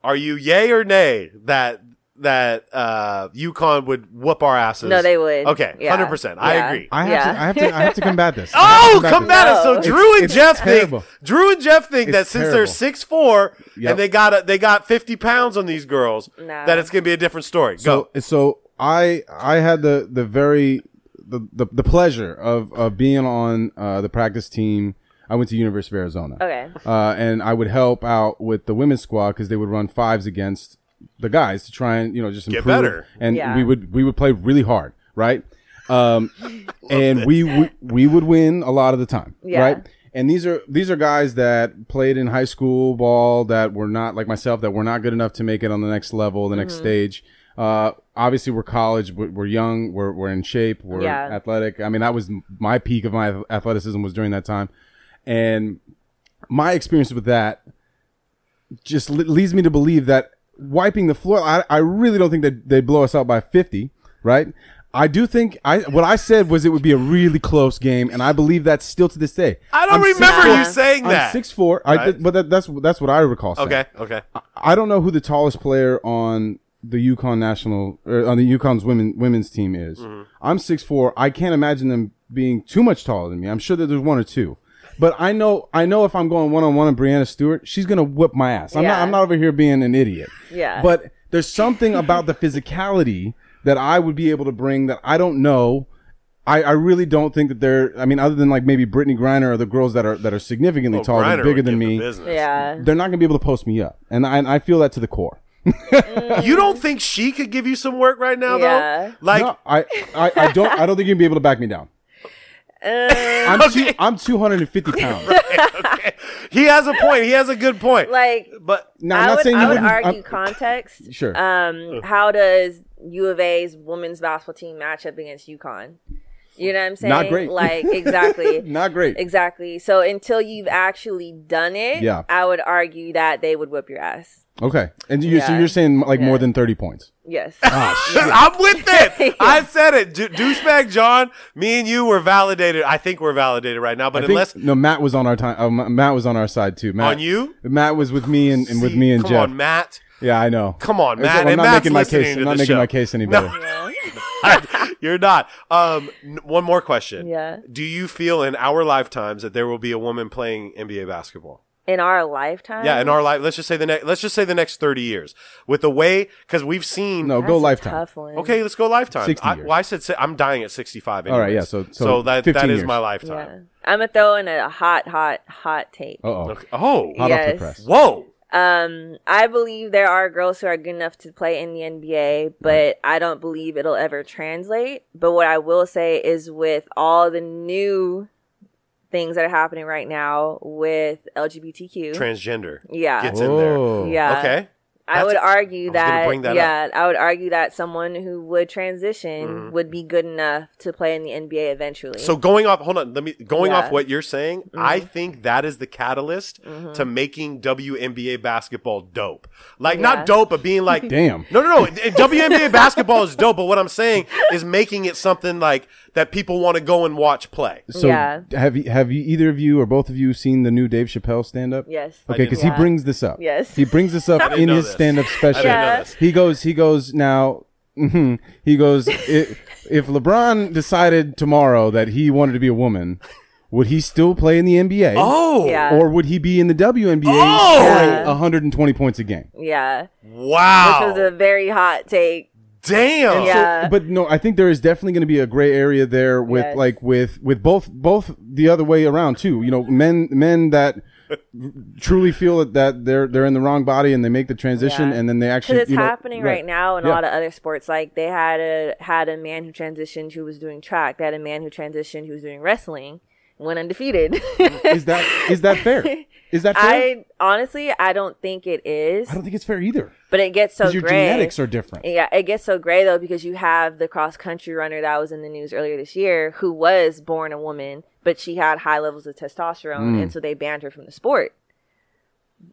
are you yay or nay that that uh UConn would whoop our asses? No, they would. Okay, Yeah. hundred percent. I Yeah. agree. I have Yeah. to. I have to. I have to combat this. I have to Oh, combat come this. at us! So No. Drew and It's Jeff terrible. think Drew and Jeff think that It's since they're six four Yep. and they got a, they got fifty pounds on these girls, No. that it's gonna be a different story. So, Go. so I I had the the very the the, the pleasure of of being on uh, the practice team. I went to University of Arizona. Okay. Uh, and I would help out with the women's squad because they would run fives against the guys to try and you know just Get improve. better. And Yeah. we would we would play really hard, right? Um, and we, we we would win a lot of the time, Yeah. right? And these are these are guys that played in high school ball that were not like myself that were not good enough to make it on the next level, the next Mm-hmm. stage. Uh, obviously we're college, we're, we're young, we're we're in shape, we're Yeah. athletic. I mean, that was my peak of my athleticism was during that time, and my experience with that just le- leads me to believe that wiping the floor, I, I really don't think that they blow us out by 50, right? I do think I what I said was it would be a really close game, and I believe that still to this day. I don't I'm remember 6'4" you saying I'm that. six four. I Right. did, but that, that's that's what I recall. Saying. Okay, okay. I don't know who the tallest player on the UConn national or on the UConn's women women's team is. Mm-hmm. I'm six four. I can't imagine them being too much taller than me. I'm sure that there's one or two. But I know I know if I'm going one on one with Breanna Stewart, she's gonna whip my ass. I'm not Yeah. I'm not over here being an idiot. Yeah. But there's something about the physicality that I would be able to bring that I don't know. I, I really don't think that they're. I mean, other than like maybe Brittney Griner or the girls that are that are significantly Well, taller, Griner and bigger would than give the me, business. Yeah. they're not gonna be able to post me up, and I, and I feel that to the core. You don't think she could give you some work right now, Yeah. though? Like, no, I, I, I don't. I don't think you'd be able to back me down. Uh, I'm two, I'm 250 pounds. he has a point. He has a good point. Like but Now, I'm I not would, saying you I would wouldn't. argue I'm- context. Sure. Um, how does U of A's women's basketball team match up against UConn? You know what I'm saying? Not great. Like exactly. not great. Exactly. So until you've actually done it, Yeah. I would argue that they would whip your ass. Okay, and you, so Yeah. you're saying like more than 30 points. Yes. I'm with it. I said it. D- douchebag John, me and you were validated. I think we're validated right now. But I think, unless no, Matt was on our time. Uh, Ma- Matt was on our side too. Matt, on you, Matt was with me and, and with me and come Jeff. on, Matt. Yeah, I know. Come on, Matt. I'm and not Matt's making my listening case. to I'm not the making show. my case any No. better. You're not. Um, n- one more question. Yeah. Do you feel in our lifetimes that there will be a woman playing NBA basketball? In our lifetime. Yeah, in our life. Let's just say the next. Let's just say the next thirty years. With the way, because we've seen. No, That's go a lifetime. Tough one. Okay, let's go lifetime. 60 I, years. well, I said si- I'm dying at 65. All right, yeah, so- so so that 15 that is years. my Yeah. lifetime. I'm gonna throw in a hot, hot, hot take. Oh. Okay. Oh, Hot off Yes. the press. whoa. Um, I believe there are girls who are good enough to play in the NBA, but I don't believe it'll ever translate. But what I will say is with all the new things that are happening right now with LGBTQ, Transgender yeah, gets in there. Oh. yeah, Okay. I would argue I that, bring that yeah, I would argue that someone who would transition would be good enough to play in the NBA eventually. Mm-hmm. So going off, hold on, let me going Yeah. Mm-hmm. off what you're saying. I think that is the catalyst to making WNBA basketball dope. Like Yeah. not dope, but being like, Damn. no, no, no. WNBA basketball is dope, but what I'm saying is making it something like that people want to go and watch play. So Yeah. have you have you either of you or both of you seen the new Dave Chappelle stand up? yes. Okay, because Yeah. he brings this up. Yes. he brings this up in his stand-up special. I didn't Yeah. know this. He goes, he goes now. mhm, he goes, if, if LeBron decided tomorrow that he wanted to be a woman, would he still play in the NBA? Oh, Yeah. Or would he be in the WNBA Oh! scoring Yeah. 120 points a game? Yeah. wow. Which was a very hot take. Damn. Yeah. But no, I think there is definitely going to be a gray area there with Yes. like with with both both the other way around too. You know, men men that truly feel that, that they're they're in the wrong body and they make the transition Yeah. and then they actually it's you know, happening right, now in Yeah. a lot of other sports. Like they had a had a man who transitioned who was doing track. They had a man who transitioned who was doing wrestling, went undefeated. Is that is that fair? Is that fair? I honestly, I don't think it is, I don't think it's fair either. but it gets so your gray. genetics are different. Yeah, it gets so gray though because you have the cross country runner that was in the news earlier this year who was born a woman, but she had high levels of testosterone, Mm. and so they banned her from the sport.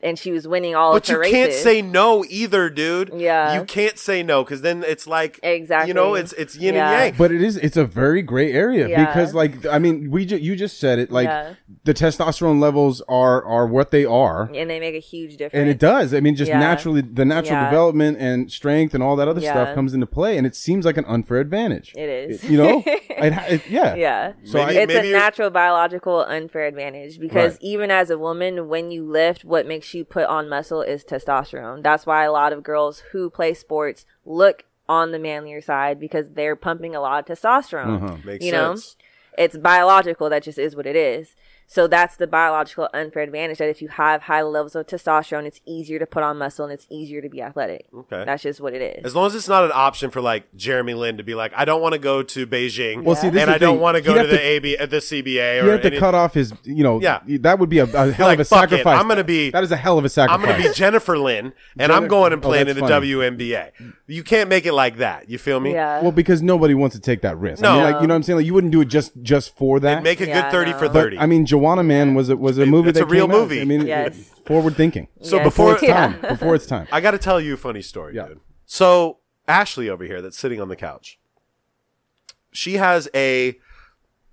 And she was winning all But of her you can't say no either, dude. Yeah. You can't say no because then it's like Exactly. You know, it's it's yin Yeah. and yang. But it is it's a very gray area Yeah. because like I mean we ju- you just said it like Yeah. the testosterone levels are are what they are and they make a huge difference. and it does. I mean just Yeah. naturally the natural Yeah. development and strength and all that other Yeah. stuff comes into play and it seems like an unfair advantage. It is. You know? it, ha- it, yeah. Yeah. So Maybe- I, it's maybe a you're- natural biological unfair advantage because Right. even as a woman, when you lift, what makes you put on muscle is testosterone. That's why a lot of girls who play sports look on the manlier side because they're pumping a lot of testosterone. Uh-huh. Makes you know, it's biological. That just is what it is. So that's the biological unfair advantage that if you have high levels of testosterone, it's easier to put on muscle and it's easier to be athletic. Okay. That's just what it is. As long as it's not an option for like Jeremy Lin to be like, I don't want to go to Beijing, Well, see, this and I don't want to go to the AB, uh, the CBA, you have to any- cut off his, you know, Yeah. that would be a, a hell like, of a "Fuck it, sacrifice. I'm gonna be- that is a hell of a I'm going to be Jennifer Lin, and I'm going and oh, playing in the funny. WNBA. You can't make it like that. You feel me? yeah. well, because nobody wants to take that risk. I No. mean, like you know what I'm saying. Like you wouldn't do it just just for that. Make a Yeah, good thirty I for know. But thirty. I mean, Juwanna Mann was a, was a movie it's that a real came out. movie. I mean, Yes. forward thinking. so Yes. before Before it's time. Before it's time. I got to tell you a funny story, Yeah. dude. So Ashley over here, that's sitting on the couch, she has a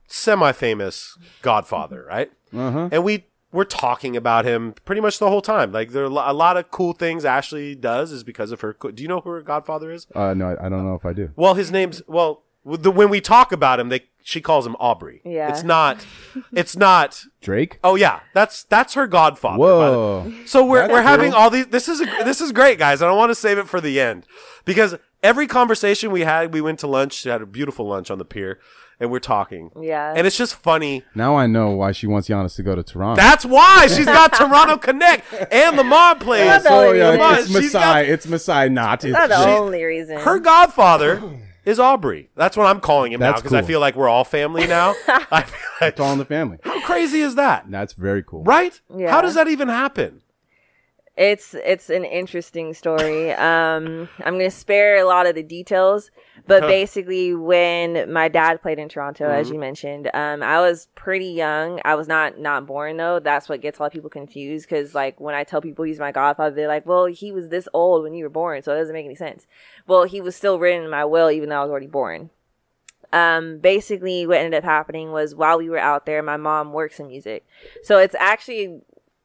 semi-famous godfather, right? Uh-huh. And we we're talking about him pretty much the whole time. Like there are a lo- a lot of cool things Ashley does is because of her. co- Do you know who her godfather is? Uh, no, I, I don't know if I do. Well, his name's well. The, when we talk about him, they she calls him Aubrey. Yeah. It's not. It's not. Drake. Oh yeah, that's that's her godfather. by the- Whoa. so we're That's we're having cool. all these. This is a, this is great, guys. I don't want to save it for the end because every conversation we had, we went to lunch. She had a beautiful lunch on the pier, and we're talking. Yeah. and it's just funny. Now I know why she wants Giannis to go to Toronto. That's why she's got Toronto Connect and the mob plays. That's so yeah, it's she's got- Masai. It's Masai, not. It's That's the she- only reason. Her godfather is Aubrey. That's what I'm calling him now That's because I cool. feel like we're all family now. I feel like, It's all in the family. how crazy is that? That's very cool. Right? Yeah. How does that even happen? It's it's an interesting story. Um, I'm gonna spare a lot of the details, but basically, when my dad played in Toronto, as Mm-hmm. you mentioned, um, I was pretty young. I was not not born though. That's what gets a lot of people confused because, like, when I tell people he's my godfather, they're like, "Well, he was this old when you were born, so it doesn't make any sense." Well, he was still written in my will, even though I was already born. Um, basically, what ended up happening was while we were out there, my mom works in music, so it's actually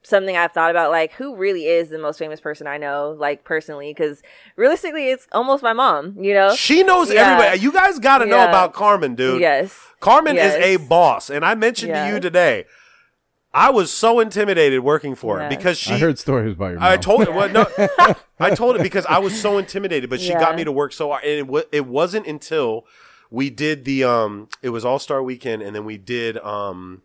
something I've thought about, like who really is the most famous person I know, like personally, because realistically, it's almost my mom. You know? She knows Yeah. everybody. You guys got to know about Carmen, dude. Yes. Carmen Yes. is a boss, and I mentioned to you today. I was so intimidated working for her Yeah. because she. I heard stories about your mom. I told it. Well, no, I told it because I was so intimidated, but she Yeah. got me to work so hard, and it, wa- it wasn't until we did the um, it was All Star Weekend, and then we did um,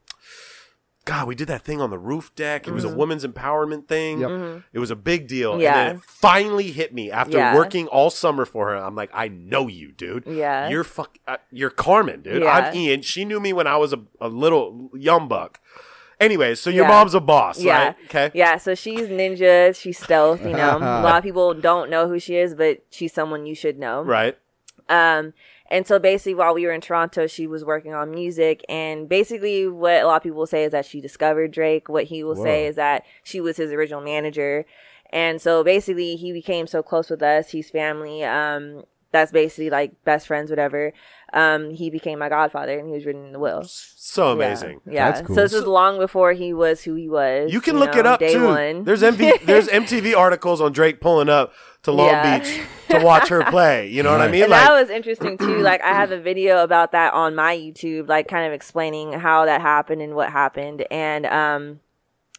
God, we did that thing on the roof deck. It was a women's empowerment thing. Yep. It was a big deal, Mm-hmm. Yeah. and then it finally hit me after Yeah. working all summer for her. I'm like, I know you, dude. Yeah. you're fuck, uh, you're Carmen, dude. Yeah. I'm Ian. She knew me when I was a, a little young buck. Anyways, so your Yeah. mom's a boss, Yeah. right? Okay. Yeah, so she's ninja, she's stealth, you know. a lot of people don't know who she is, but she's someone you should know. Right. Um, and so basically, while we were in Toronto, she was working on music. And basically, what a lot of people say is that she discovered Drake. What he will say is that she was his original manager. And so basically, he became so close with us. He's family. Um, that's basically like best friends, whatever. Um, he became my godfather, and he was written in the will. So amazing. Yeah. yeah. That's cool. So this was long before he was who he was. You can look know, it up day too. One. There's MV, there's MTV articles on Drake pulling up to Long Yeah. Beach to watch her play. You know what I mean? And Like, that was interesting too. Like I have a video about that on my YouTube, like kind of explaining how that happened and what happened. And um,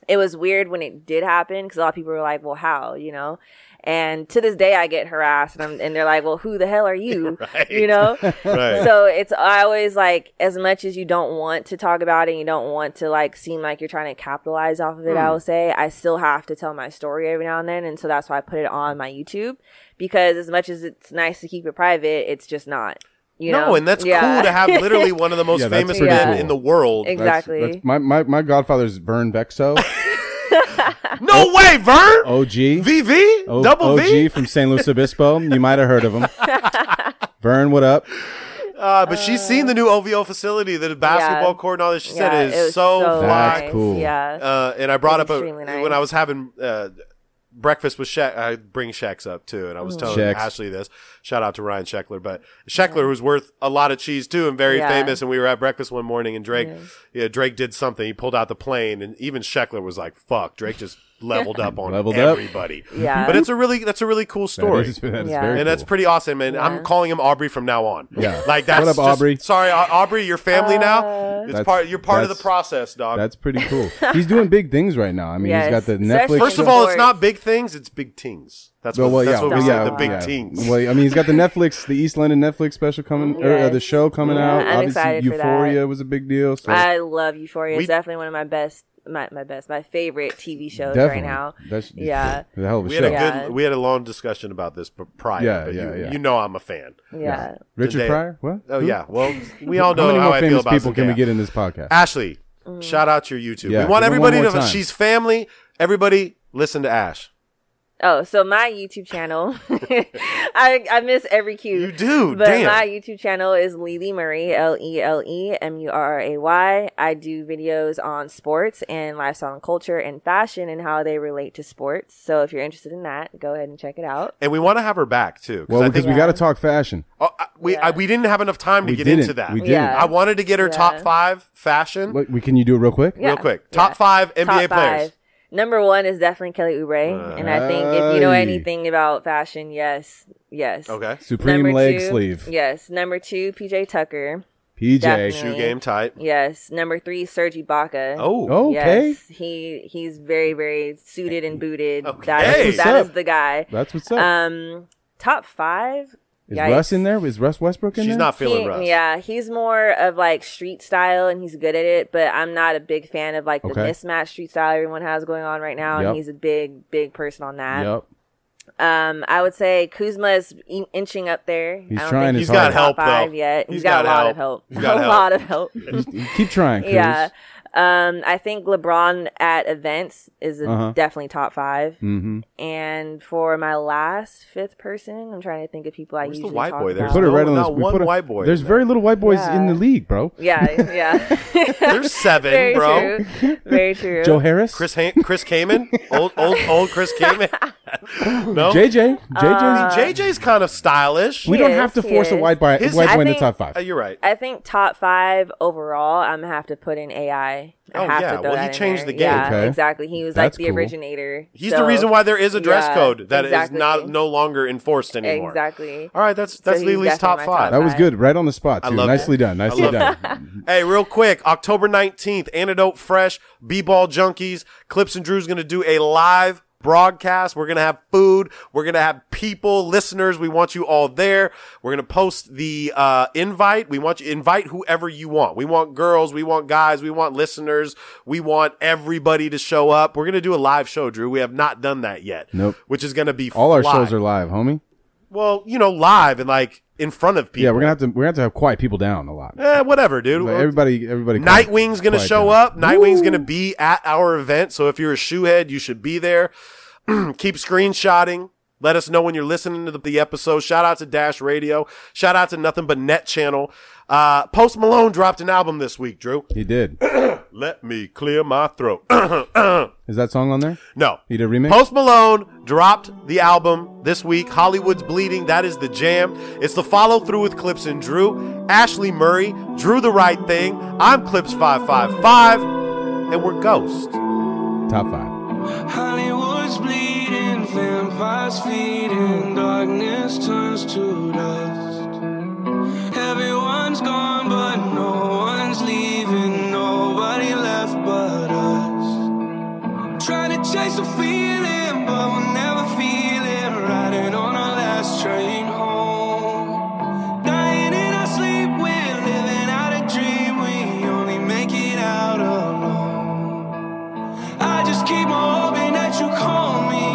it was weird when it did happen because a lot of people were like, "Well, how?" You know. And to this day, I get harassed, and, I'm, and they're like, "Well, who the hell are you?" Right. You know. right. So it's I always like as much as you don't want to talk about it, and you don't want to like seem like you're trying to capitalize off of it. Hmm. I will say I still have to tell my story every now and then, and so that's why I put it on my YouTube because as much as it's nice to keep it private, it's just not. You no, know? and that's Yeah. cool to have literally one of the most Yeah, famous men cool. in the world. Exactly. that's- my, my my godfather's Vern Bexo, No way, Vern! OG, VV? O- Double OG V? from San Luis Obispo. You might have heard of him. Vern, what up? Uh, but she's seen the new OVO facility, the basketball Yeah. court and all this. She yeah, said it it is was so, That's fly. nice. cool. Yeah. Uh, and I brought up a, extremely nice. when I was having uh, breakfast with Shaq. I bring Shaqs up too, and I was mm. telling Shaqs. Ashley this. Shout out to Ryan Sheckler, but Sheckler was worth a lot of cheese too, and very Yeah. famous. And we were at breakfast one morning, and Drake, yeah, Drake did something. He pulled out the plane, and even Sheckler was like, "Fuck!" Drake just leveled up on Leveled up. everybody. Yeah. but it's a really that's a really cool story. is, that is Yeah. very and that's pretty awesome, and Yeah. I'm calling him Aubrey from now on. Yeah. like that's What up, just- Aubrey? Sorry, Aubrey, you're family now. It's part. You're part of the process, dog. That's pretty cool. He's doing big things right now. I mean, Yes. he's got the Netflix. First of all, it's not big things; it's big tings. That's Well, what, well, that's yeah, what we well, say. yeah, The big yeah. tings. Well, I mean, he's got the Netflix, the East London Netflix special coming, or uh, the show coming Yeah, out. I'm Obviously, excited for that. Euphoria was a big deal. So I love Euphoria. We- it's definitely one of my best, my, my best, my favorite TV shows definitely, right now. that's Yeah. a hell of a we show. had a Yeah. good. We had a long discussion about this p- prior. Yeah, but yeah, you, yeah. you know I'm a fan. Yeah. Richard Today- Pryor. What? Oh Who? yeah. Well, we all How know many how, more I feel about people can we get in this podcast? Ashley, Mm. shout out to your YouTube. Yeah, we want give everybody to. time. She's family. Everybody, listen to Ash. Oh, so my YouTube channel, I I miss every cue. You do. But damn. my YouTube channel is Lele Murray, L E L E M U R R A Y. I do videos on sports and lifestyle and culture and fashion and how they relate to sports. So if you're interested in that, go ahead and check it out. and we want to have her back too. 'cause well, I because think we got to talk fashion. oh, I- we I, we didn't have enough time to We get didn't. into that. We didn't. Yeah. I wanted to get her Yeah. top five fashion What, we, can you do it real quick? Yeah. real quick. Top Yeah. five NBA Top players. Five. Number one is definitely Kelly Oubre, and I think if you know Hey. anything about fashion, yes, yes. Okay. Supreme Number leg two- sleeve. Yes. Number two, PJ Tucker. PJ. Definitely. Shoe game tight. Yes. Number three, Serge Ibaka. Oh. Okay. Yes, he he's very very suited and booted. Okay. That That's is what's that up. is the guy. That's what's up. Um, top five. Is yikes. Russ in there? Is Russ Westbrook in She's there? She's not feeling He- Russ. Yeah, he's more of like street style and he's good at it, but I'm not a big fan of like the Okay. mismatched street style everyone has going on right now, Yep. and he's a big, big person on that. Yep. Um, I would say Kuzma is in- inching up there. He's I don't trying think He's got help five though. yet. He's he's got, got a lot help. of help. He's got a help. lot of help. Keep trying, Kuz. yeah. Um, I think LeBron at events is a Uh-huh. definitely top five. Mm-hmm. And for my last fifth person, I'm trying to think of people I Where's the white talk boy? about. There's Put it right on not this. we one put a- white boy There's in very little white boys Yeah. in the league, bro. Yeah, yeah. There's seven, Very bro. true. Very true. Joe Harris, Chris ha- Chris Kaman, old old old Chris Kaman. no, JJ, JJ's. JJ's kind of stylish. we don't He have to is, force a white boy, His- white I boy in the think- top Uh, five. you're right. I think top five overall. I'm gonna have to put in AI. I Oh, have yeah. to throw Well, he in changed there. the game. Yeah, Okay. exactly. He was That's like the cool. originator. He's So- the reason why there is a dress Yeah, code that is exactly. not no longer enforced anymore. Exactly. All right, that's that's he's Lele's top definitely my five. That was good, right on the spot I too. love Nicely it. done, nicely done. Hey, real quick, October 19th, Antidote Fresh, B-Ball Junkies, Clipps and Drew's going to do a live broadcast. We're going to have food. We're going to have people, listeners. We want you all there. We're going to post the uh, invite. We want you invite whoever you want. We want girls, we want guys, we want listeners. We want everybody to show up. We're going to do a live show, Drew. We have not done that yet. Nope. Which is going to be All our shows are live, homie. well, you know, live and like in front of people. Yeah, we're gonna have to we're gonna have to have quiet people down a lot. Eh, whatever, dude. But everybody, everybody. quiet- Nightwing's gonna show down. up. Nightwing's gonna be at our event. So if you're a shoehead, you should be there. Keep screenshotting. Let us know when you're listening to the, the episode. Shout out to Dash Radio. Shout out to Nothing But Net Channel. Uh, Post Malone dropped an album this week, Drew. He did. Let me clear my throat. Is that song on there? no. He did a remix. Post Malone dropped the album this week. Hollywood's Bleeding. That is the jam. It's the follow through with Clipps and Drew. Ashley Murray drew the right thing. I'm Clips555, and we're Ghost. Top five. Hollywood's bleeding, vampires feeding, darkness turns to dust. Everyone's gone, but no one's leaving. Nobody left but us. Trying to chase a feeling, but we'll never feel it. Riding on our last train home. Dying in our sleep, we're living out a dream. We only make it out alone. I just keep on hoping that you call me.